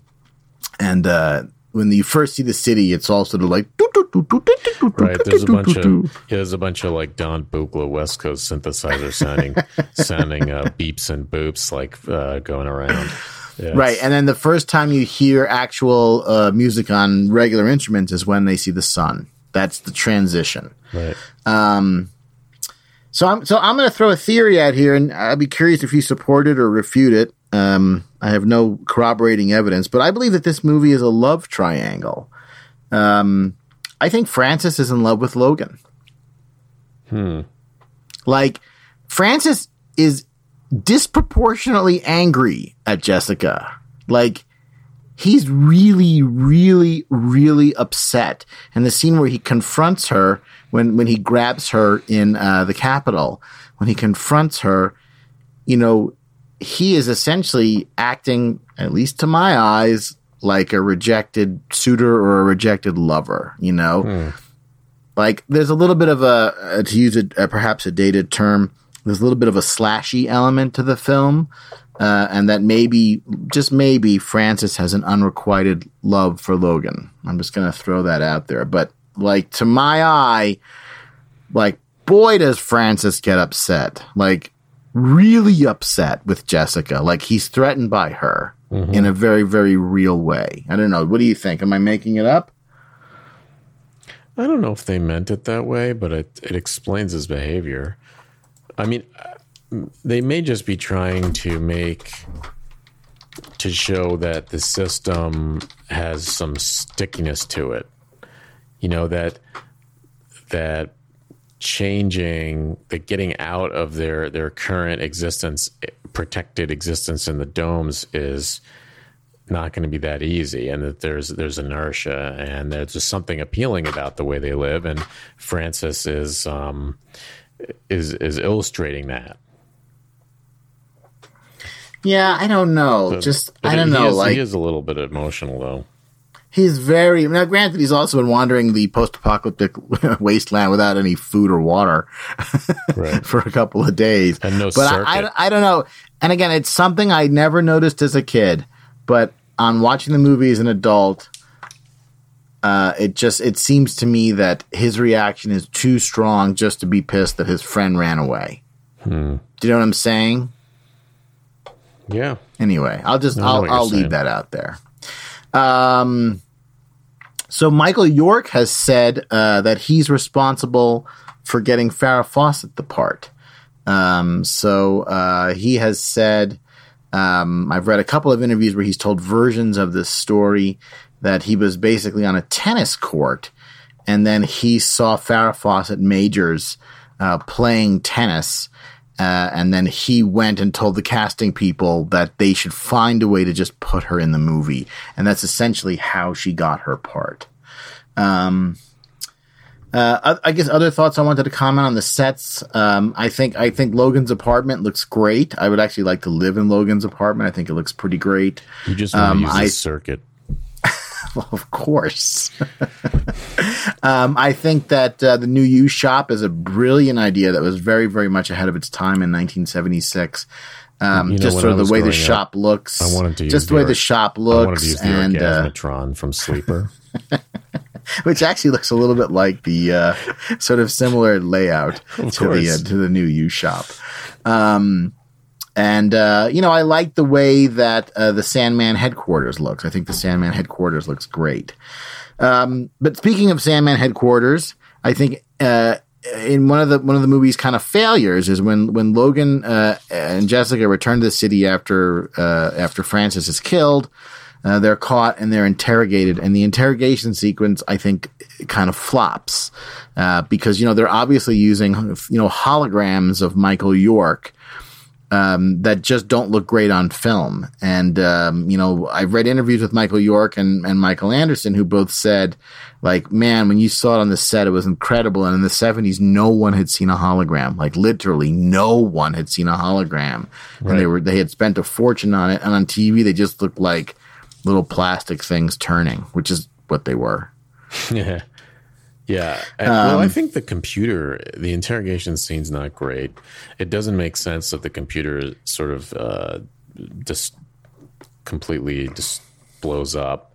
and uh, when you first see the city, it's all sort of like right. There's a bunch of yeah, there's a bunch of like Don Buchla West Coast synthesizer sounding sounding uh, beeps and boops like uh, going around. Yeah, Right, and then the first time you hear actual uh, music on regular instruments is when they see the sun. That's the transition. right. So I'm so I'm going to throw a theory out here, and I'd be curious if you support it or refute it. Um, I have no corroborating evidence, but I believe that this movie is a love triangle. Um, I think Francis is in love with Logan. Hmm. Like Francis is disproportionately angry at Jessica. Like he's really, really, really upset. And the scene where he confronts her when when he grabs her in uh, the Capitol, when he confronts her, you know, he is essentially acting, at least to my eyes, like a rejected suitor or a rejected lover. You know, like there's a little bit of a uh, to use a, a perhaps a dated term. There's a little bit of a slashy element to the film, uh, and that maybe, just maybe, Francis has an unrequited love for Logan. I'm just gonna throw that out there. But like to my eye, like boy does Francis get upset. Like really upset with Jessica. Like he's threatened by her in a very, very real way. I don't know. What do you think? Am I making it up? I don't know if they meant it that way, but it, it explains his behavior. I mean, they may just be trying to make to show that the system has some stickiness to it. You know that that changing, that getting out of their their current existence, protected existence in the domes is not going to be that easy and that there's there's inertia and there's just something appealing about the way they live and Francis is um is is illustrating that Yeah, I don't know. Just I don't know. is, like he is a little bit emotional though He's very now. Granted, he's also been wandering the post-apocalyptic wasteland without any food or water Right. for a couple of days. And no but I. I, I don't know. And again, it's something I never noticed as a kid, but on watching the movie as an adult, uh, it just it seems to me that his reaction is too strong just to be pissed that his friend ran away. Hmm. Do you know what I'm saying? Yeah. Anyway, I'll just I'll I'll saying. leave that out there. Um, so Michael York has said uh, that he's responsible for getting Farrah Fawcett the part. Um, so uh, he has said, um, I've read a couple of interviews where he's told versions of this story that he was basically on a tennis court and then he saw Farrah Fawcett Majors uh, playing tennis. Uh, and then he went and told the casting people that they should find a way to just put her in the movie. And that's essentially how she got her part. Um, uh, I I guess other thoughts I wanted to comment on the sets. Um, I think I think Logan's apartment looks great. I would actually like to live in Logan's apartment. I think it looks pretty great. You just want Um, to use I- circuit. Of course. um, I think that uh, the new U shop is a brilliant idea that was very, very much ahead of its time in 1976. Um, You know, just sort of the way the up, shop looks. I wanted to use just the way the shop I wanted to looks, the and uh, from Sleeper. which actually looks a little bit like the uh, sort of similar layout to the uh, to the new U shop. Um, and uh, you know, I like the way that uh, the Sandman headquarters looks. I think the Sandman headquarters looks great. Um, but speaking of Sandman headquarters, I think uh, in one of the one of the movie's kind of failures is when when Logan uh, and Jessica return to the city after uh, after Francis is killed. Uh, they're caught and they're interrogated, and the interrogation sequence, I think, kind of flops uh, because you know they're obviously using you know holograms of Michael York um, that just don't look great on film. And um, you know, I've read interviews with Michael York and, and Michael Anderson who both said, like, man, when you saw it on the set, it was incredible. And in the seventies, no one had seen a hologram. Like literally, no one had seen a hologram, and they were they had spent a fortune on it. And on TV, they just looked like little plastic things turning, which is what they were. Yeah. Yeah. And, well, Um, I think the computer, the interrogation scene's not great. It doesn't make sense that the computer sort of uh, just completely just blows up.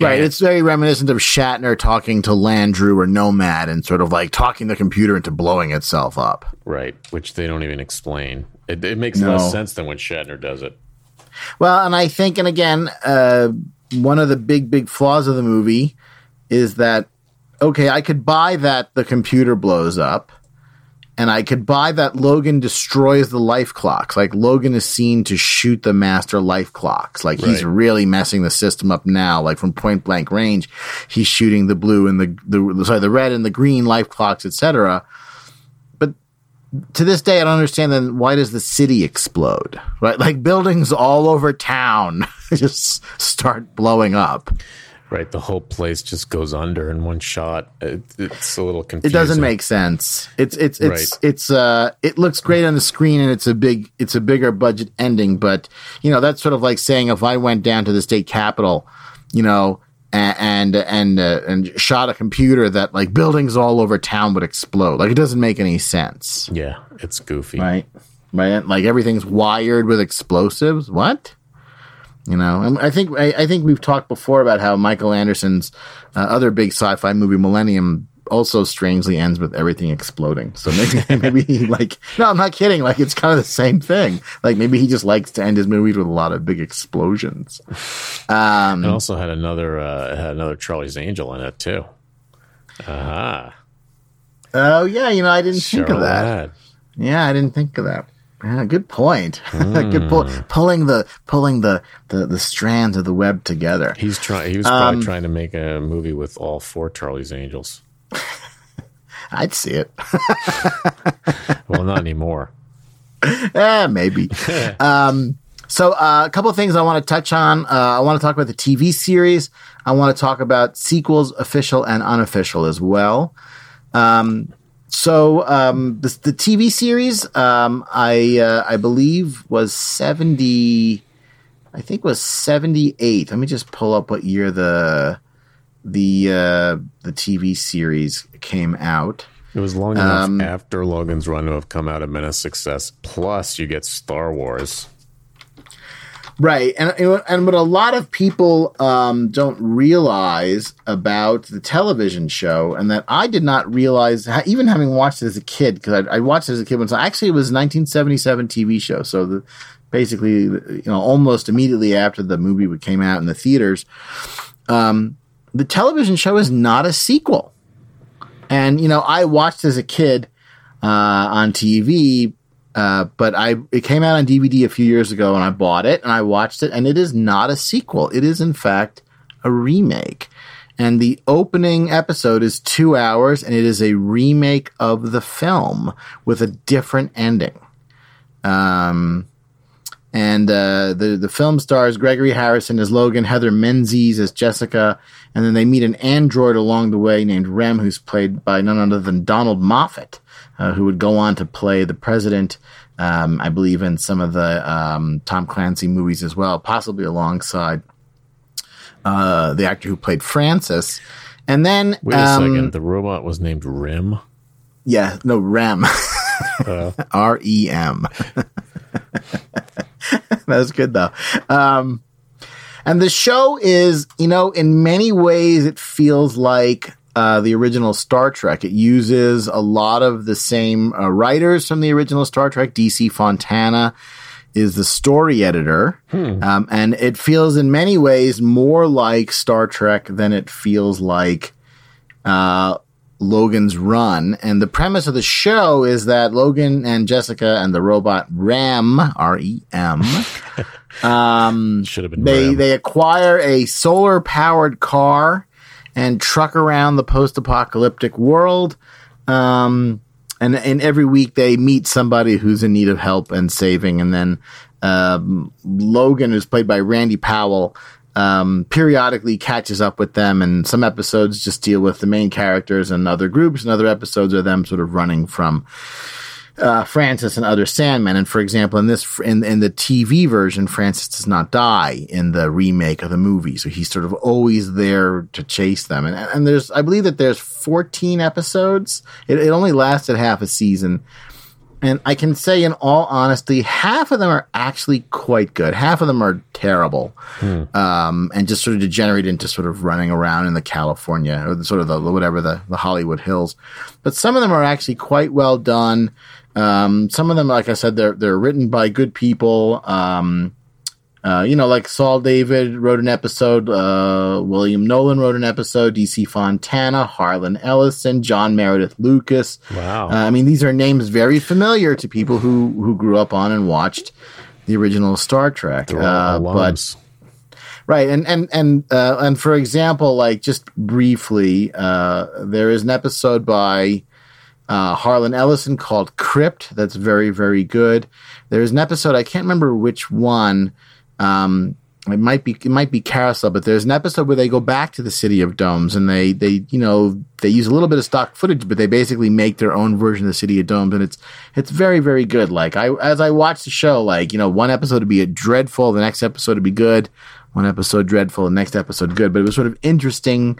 Right. It's very reminiscent of Shatner talking to Landru or Nomad and sort of like talking the computer into blowing itself up. right, which they don't even explain. It, it makes No. less sense than when Shatner does it. Well, and I think, and again, uh, one of the big, big flaws of the movie is that, okay, I could buy that the computer blows up, and I could buy that Logan destroys the life clocks. Like, Logan is seen to shoot the master life clocks. Like, he's really messing the system up now. Like, from point blank range, he's shooting the blue and the, the sorry, the red and the green life clocks, etc But to this day, I don't understand then why does the city explode? Right? Like buildings all over town just start blowing up. Right, the whole place just goes under in one shot. It, it's a little confusing. It doesn't make sense. It's it's it's Right. it's uh it looks great on the screen and it's a big it's a bigger budget ending, but you know, that's sort of like saying if I went down to the state capitol, you know, and and uh, and shot a computer that like buildings all over town would explode. Like it doesn't make any sense. Yeah, it's goofy. right? Right? Like everything's wired with explosives. What? You know, and I think I, I think we've talked before about how Michael Anderson's uh, other big sci-fi movie, Millennium, also strangely ends with everything exploding. So maybe maybe he like no, I'm not kidding. Like it's kind of the same thing. Like maybe he just likes to end his movies with a lot of big explosions. Um, It also had another uh, had another Charlie's Angel in it too. Aha, oh yeah, you know I didn't think of that. Yeah, I didn't think of that. Yeah, good point. Hmm. good pull, pulling the pulling the, the the strands of the web together. He's trying. He was Um, probably trying to make a movie with all four Charlie's Angels. I'd see it. Well, not anymore. eh, maybe. um, so uh, a couple of things I want to touch on. Uh, I want to talk about the TV series. I want to talk about sequels, official and unofficial as well. Um, so um, the, the TV series, um, I uh, I believe was seventy. I think was seventy eight. Let me just pull up what year the the uh, the TV series came out. It was long enough um, after Logan's Run to have come out a success. Plus, you get Star Wars. Right, and and what a lot of people um, don't realize about the television show, and that I did not realize, even having watched it as a kid, because I, I, watched it as a kid once. Actually, it was a 1977 TV show, so the, basically, you know, almost immediately after the movie came out in the theaters. Um, the television show is not a sequel. And, you know, I watched as a kid uh, on TV, uh, but I it came out on DVD a few years ago and I bought it and I watched it, and it is not a sequel. It is, in fact, a remake. And the opening episode is two hours and it is a remake of the film with a different ending. Um, and uh, the the film stars Gregory Harrison as Logan, Heather Menzies as Jessica, and then they meet an android along the way named Rem, who's played by none other than Donald Moffat, uh, who would go on to play the president, um, I believe, in some of the um, Tom Clancy movies as well, possibly alongside uh, the actor who played Francis. And then wait a um, second, the robot was named Rim? Yeah, no Rem, uh. R E M. that was good though. Um, and the show is, you know, in many ways, it feels like uh, the original Star Trek. It uses a lot of the same uh, writers from the original Star Trek. DC Fontana is the story editor. Hmm. Um, and it feels in many ways more like Star Trek than it feels like uh, Logan's Run. And the premise of the show is that Logan and Jessica and the robot Ram, R E M, um, should have been they Ram. they acquire a solar powered car and truck around the post apocalyptic world. Um, and and every week they meet somebody who's in need of help and saving, and then um, Logan who's played by Randy Powell um, periodically catches up with them, and some episodes just deal with the main characters and other groups, and other episodes are them sort of running from uh, Francis and other Sandmen. And for example, in this in in the TV version, Francis does not die in the remake of the movie, so he's sort of always there to chase them. And and there's I believe that there's 14 episodes. It, it only lasted half a season. And I can say, in all honesty, half of them are actually quite good. Half of them are terrible, hmm. um, and just sort of degenerate into sort of running around in the California or the, sort of the whatever the, the Hollywood hills. But some of them are actually quite well done. Um, some of them, like I said, they're they're written by good people. Um, uh, you know, like Saul David wrote an episode, uh, William Nolan wrote an episode, DC Fontana, Harlan Ellison, John Meredith Lucas. Wow. Uh, I mean, these are names very familiar to people who, who grew up on and watched the original Star Trek. Uh, but, right. And, and, and, uh, and for example, like just briefly, uh, there is an episode by, uh, Harlan Ellison called Crypt. That's very, very good. There's an episode, I can't remember which one, um, it might be it might be carousel, but there's an episode where they go back to the city of domes and they they you know they use a little bit of stock footage, but they basically make their own version of the city of domes, and it's it's very very good. Like I as I watch the show, like you know one episode would be a dreadful, the next episode would be good, one episode dreadful, the next episode good, but it was sort of interesting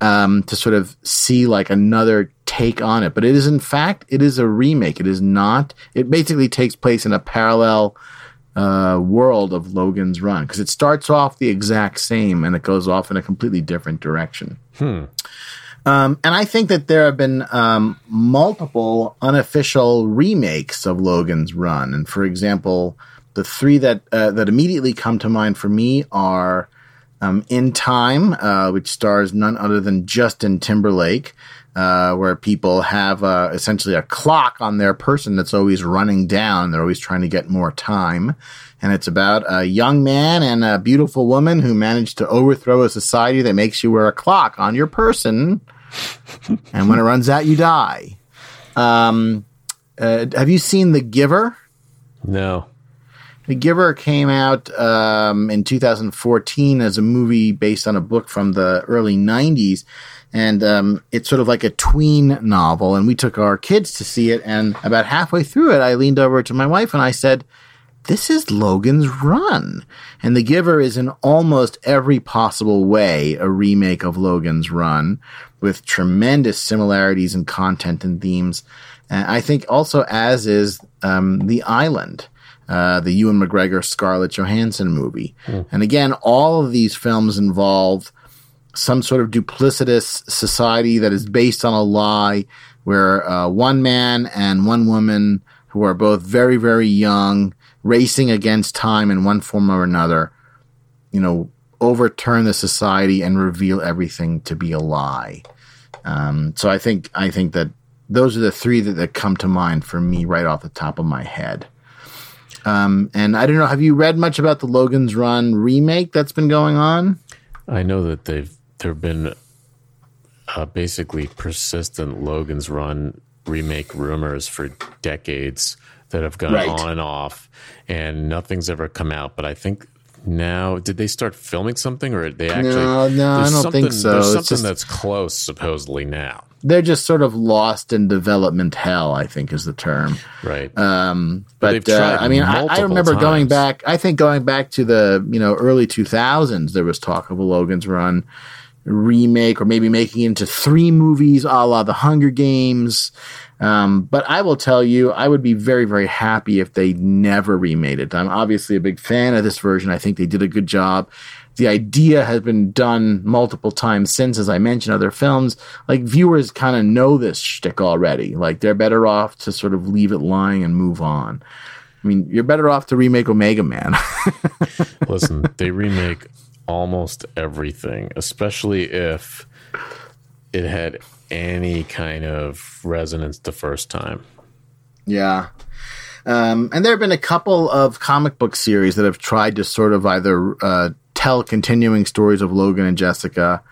um, to sort of see like another take on it. But it is in fact it is a remake. It is not. It basically takes place in a parallel uh, world of Logan's Run because it starts off the exact same and it goes off in a completely different direction. Hmm. Um, and I think that there have been um, multiple unofficial remakes of Logan's Run. And for example, the three that uh, that immediately come to mind for me are um, In Time, uh, which stars none other than Justin Timberlake, uh, where people have uh, essentially a clock on their person that's always running down. They're always trying to get more time. And it's about a young man and a beautiful woman who managed to overthrow a society that makes you wear a clock on your person. and when it runs out, you die. Um, uh, have you seen The Giver? No. The Giver came out um, in 2014 as a movie based on a book from the early 90s and um, it's sort of like a tween novel. And we took our kids to see it, and about halfway through it, I leaned over to my wife and I said, this is Logan's Run. And The Giver is in almost every possible way a remake of Logan's Run with tremendous similarities in content and themes. And I think also as is um, The Island. Uh, the Ewan McGregor Scarlett Johansson movie. And again, all of these films involve some sort of duplicitous society that is based on a lie where uh, one man and one woman who are both very, very young, racing against time in one form or another, you know, overturn the society and reveal everything to be a lie. Um, so I think I think that those are the three that, that come to mind for me right off the top of my head. Um, and I don't know, have you read much about the Logan's Run remake that's been going on? I know that they've there have been uh, basically persistent Logan's Run remake rumors for decades that have gone Right. on and off, and nothing's ever come out. But I think now, did they start filming something, or they actually? No, no, I don't think so. There's It's something just- that's close, supposedly now, They're just sort of lost in development hell, I think is the term. right? Um, But but uh, I mean, I, I remember going back. I think going back to the you know early two thousands, there was talk of a Logan's Run remake, or maybe making it into three movies, a la The Hunger Games. Um, but I will tell you, I would be very, very happy if they never remade it. I'm obviously a big fan of this version. I think they did a good job. The idea has been done multiple times since, as I mentioned, other films. Like viewers kind of know this shtick already. Like they're better off to sort of leave it lying and move on. I mean, you're better off to remake Omega Man. Listen, they remake almost everything, especially if it had any kind of resonance the first time. Yeah. Um, and there have been a couple of comic book series that have tried to sort of either uh, tell continuing stories of Logan and Jessica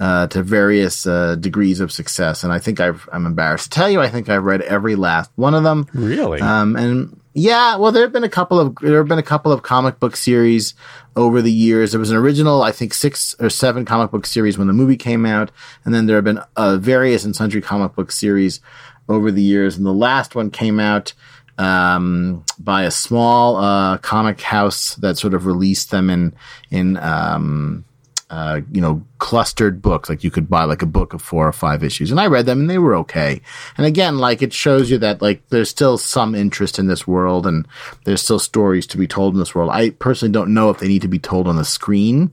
uh, to various uh, degrees of success. And I think I've, I'm embarrassed to tell you, I think I've read every last one of them. Really? Um, and yeah, well, there have been a couple of there have been a couple of comic book series over the years. There was an original, I think, six or seven comic book series when the movie came out, and then there have been uh, various and sundry comic book series over the years. And the last one came out um, by a small uh, comic house that sort of released them in in um, uh, you know, clustered books. Like you could buy like a book of four or five issues. And I read them and they were okay. And again, like it shows you that like there's still some interest in this world and there's still stories to be told in this world. I personally don't know if they need to be told on the screen.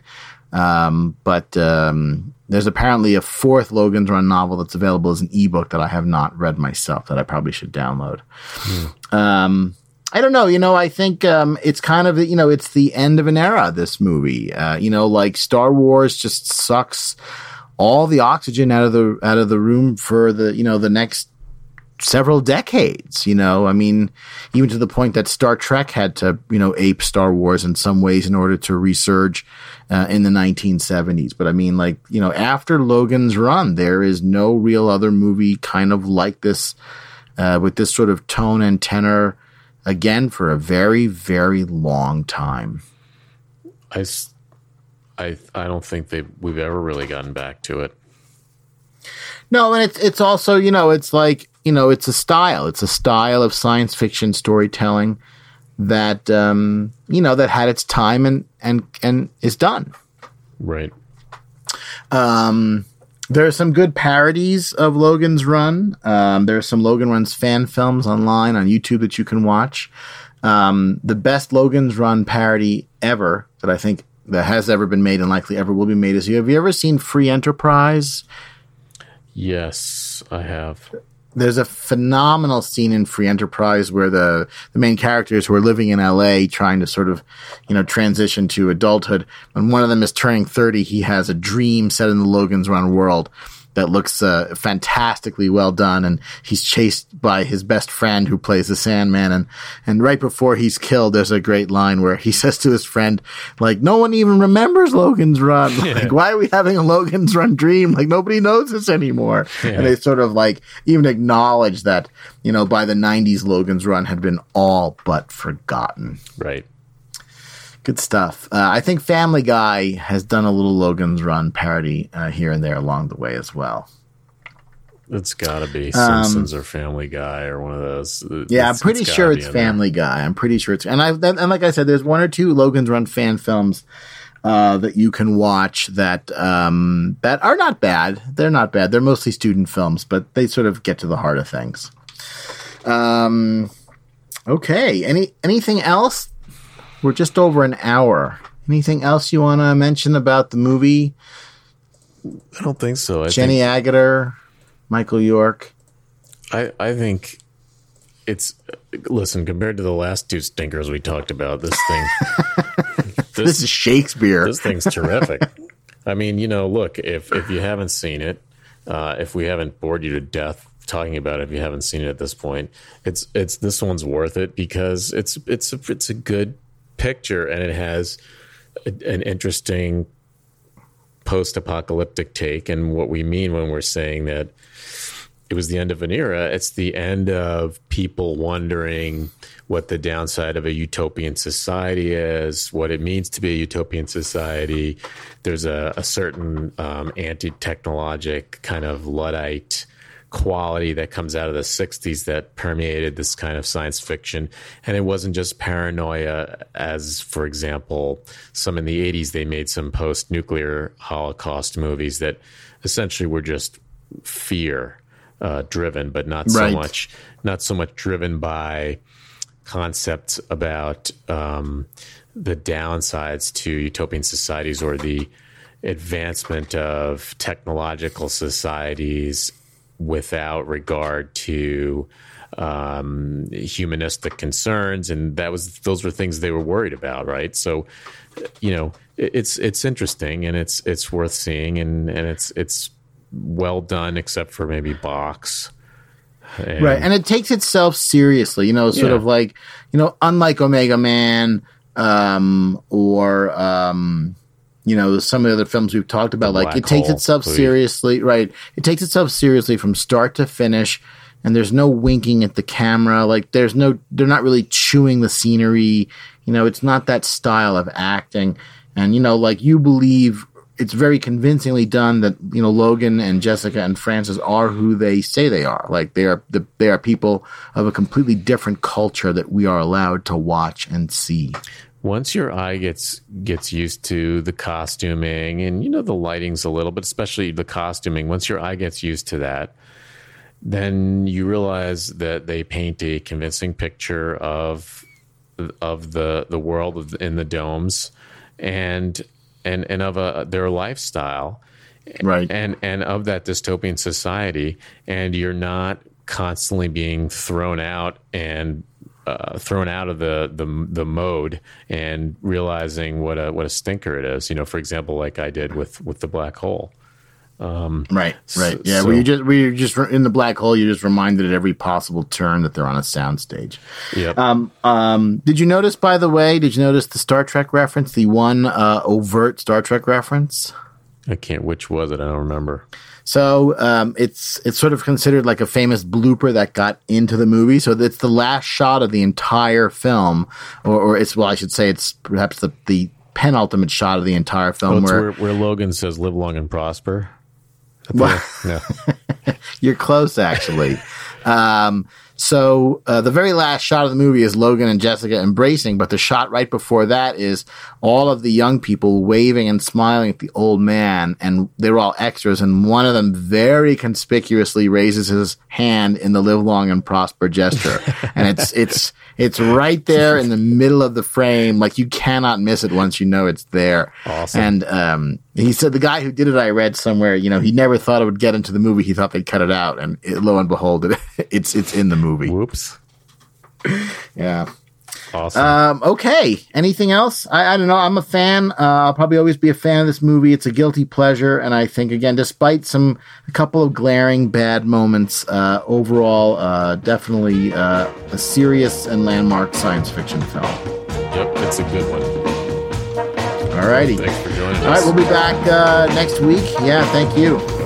Um, but, um, there's apparently a fourth Logan's Run novel that's available as an ebook that I have not read myself that I probably should download. Um, I don't know. You know, I think um, it's kind of you know it's the end of an era. This movie, uh, you know, like Star Wars just sucks all the oxygen out of the out of the room for the you know the next several decades. You know, I mean, even to the point that Star Trek had to you know ape Star Wars in some ways in order to resurge uh, in the 1970s. But I mean, like you know, after Logan's Run, there is no real other movie kind of like this uh, with this sort of tone and tenor again for a very very long time. I, I, I don't think they we've ever really gotten back to it. No, and it's it's also you know it's like you know it's a style. It's a style of science fiction storytelling that um, you know that had its time and and and is done. Right. Um, there are some good parodies of Logan's Run. Um, there are some Logan Run's fan films online on YouTube that you can watch. Um, the best Logan's Run parody ever that I think that has ever been made and likely ever will be made is you. Have you ever seen Free Enterprise? Yes, I have. There's a phenomenal scene in Free Enterprise where the, the main characters who are living in LA trying to sort of, you know, transition to adulthood. And one of them is turning 30, he has a dream set in the Logan's Run world that looks uh, fantastically well done. And he's chased by his best friend who plays the Sandman. And, and right before he's killed, there's a great line where he says to his friend, like, no one even remembers Logan's Run. Like, why are we having a Logan's Run dream? Like, nobody knows this anymore. And they sort of like even acknowledge that, you know, by the 90s, Logan's Run had been all but forgotten. Right. Good stuff. Uh, I think Family Guy has done a little Logan's Run parody uh, here and there along the way as well. It's got to be Simpsons um, or Family Guy or one of those. Yeah, I'm pretty sure it's Family there. Guy. I'm pretty sure it's and I and like I said, there's one or two Logan's Run fan films uh, that you can watch that um, that are not bad. They're not bad. They're mostly student films, but they sort of get to the heart of things. Um, okay. Any anything else? We're just over an hour. Anything else you want to mention about the movie? I don't think so. I Jenny think, Agutter, Michael York. I I think it's listen compared to the last two stinkers we talked about. This thing, this, this is Shakespeare. This thing's terrific. I mean, you know, look if if you haven't seen it, uh, if we haven't bored you to death talking about it, if you haven't seen it at this point, it's it's this one's worth it because it's it's a, it's a good picture and it has a, an interesting post-apocalyptic take and what we mean when we're saying that it was the end of an era it's the end of people wondering what the downside of a utopian society is what it means to be a utopian society. There's a, a certain um, anti-technologic kind of luddite quality that comes out of the 60s that permeated this kind of science fiction. And it wasn't just paranoia, as, for example, some in the 80s, they made some post nuclear Holocaust movies that essentially were just fear uh, driven, but not so right. much, not so much driven by concepts about um, the downsides to utopian societies or the advancement of technological societies without regard to um, humanistic concerns, and that was those were things they were worried about, right? So, you know, it's it's interesting and it's it's worth seeing, and and it's it's well done, except for maybe box. And, right, and it takes itself seriously, you know, sort yeah. of like you know, unlike Omega Man um, or um, you know some of the other films we've talked about like it takes itself please. seriously right it takes itself seriously from start to finish and there's no winking at the camera like there's no they're not really chewing the scenery you know it's not that style of acting and you know like you believe it's very convincingly done that you know Logan and Jessica and Francis are who they say they are. Like they are the, they are people of a completely different culture that we are allowed to watch and see once your eye gets gets used to the costuming and you know the lighting's a little but especially the costuming once your eye gets used to that then you realize that they paint a convincing picture of of the the world in the domes and and and of a, their lifestyle right. and and of that dystopian society and you're not constantly being thrown out and uh, thrown out of the, the the mode and realizing what a what a stinker it is. You know, for example, like I did with with the black hole. Um, right, right, yeah. So, we just we just in the black hole. You're just reminded at every possible turn that they're on a soundstage. Yeah. Um, um, did you notice, by the way? Did you notice the Star Trek reference? The one uh, overt Star Trek reference. I can't. Which was it? I don't remember. So um, it's it's sort of considered like a famous blooper that got into the movie. So it's the last shot of the entire film, or, or it's well, I should say it's perhaps the the penultimate shot of the entire film oh, where, where, where Logan says "Live long and prosper." Well, no. you're close, actually. um, so uh, the very last shot of the movie is Logan and Jessica embracing, but the shot right before that is all of the young people waving and smiling at the old man, and they're all extras. And one of them very conspicuously raises his hand in the "Live Long and Prosper" gesture, and it's it's it's right there in the middle of the frame. Like you cannot miss it once you know it's there. Awesome. And um, he said the guy who did it, I read somewhere, you know, he never thought it would get into the movie. He thought they'd cut it out, and it, lo and behold, it, it's it's in the movie. Whoops. yeah. Awesome. Um, okay. Anything else? I, I, don't know. I'm a fan. Uh, I'll probably always be a fan of this movie. It's a guilty pleasure, and I think again, despite some a couple of glaring bad moments, uh, overall, uh, definitely uh, a serious and landmark science fiction film. Yep, it's a good one. All righty. Thanks for joining us. All right, we'll be back uh, next week. Yeah, thank you.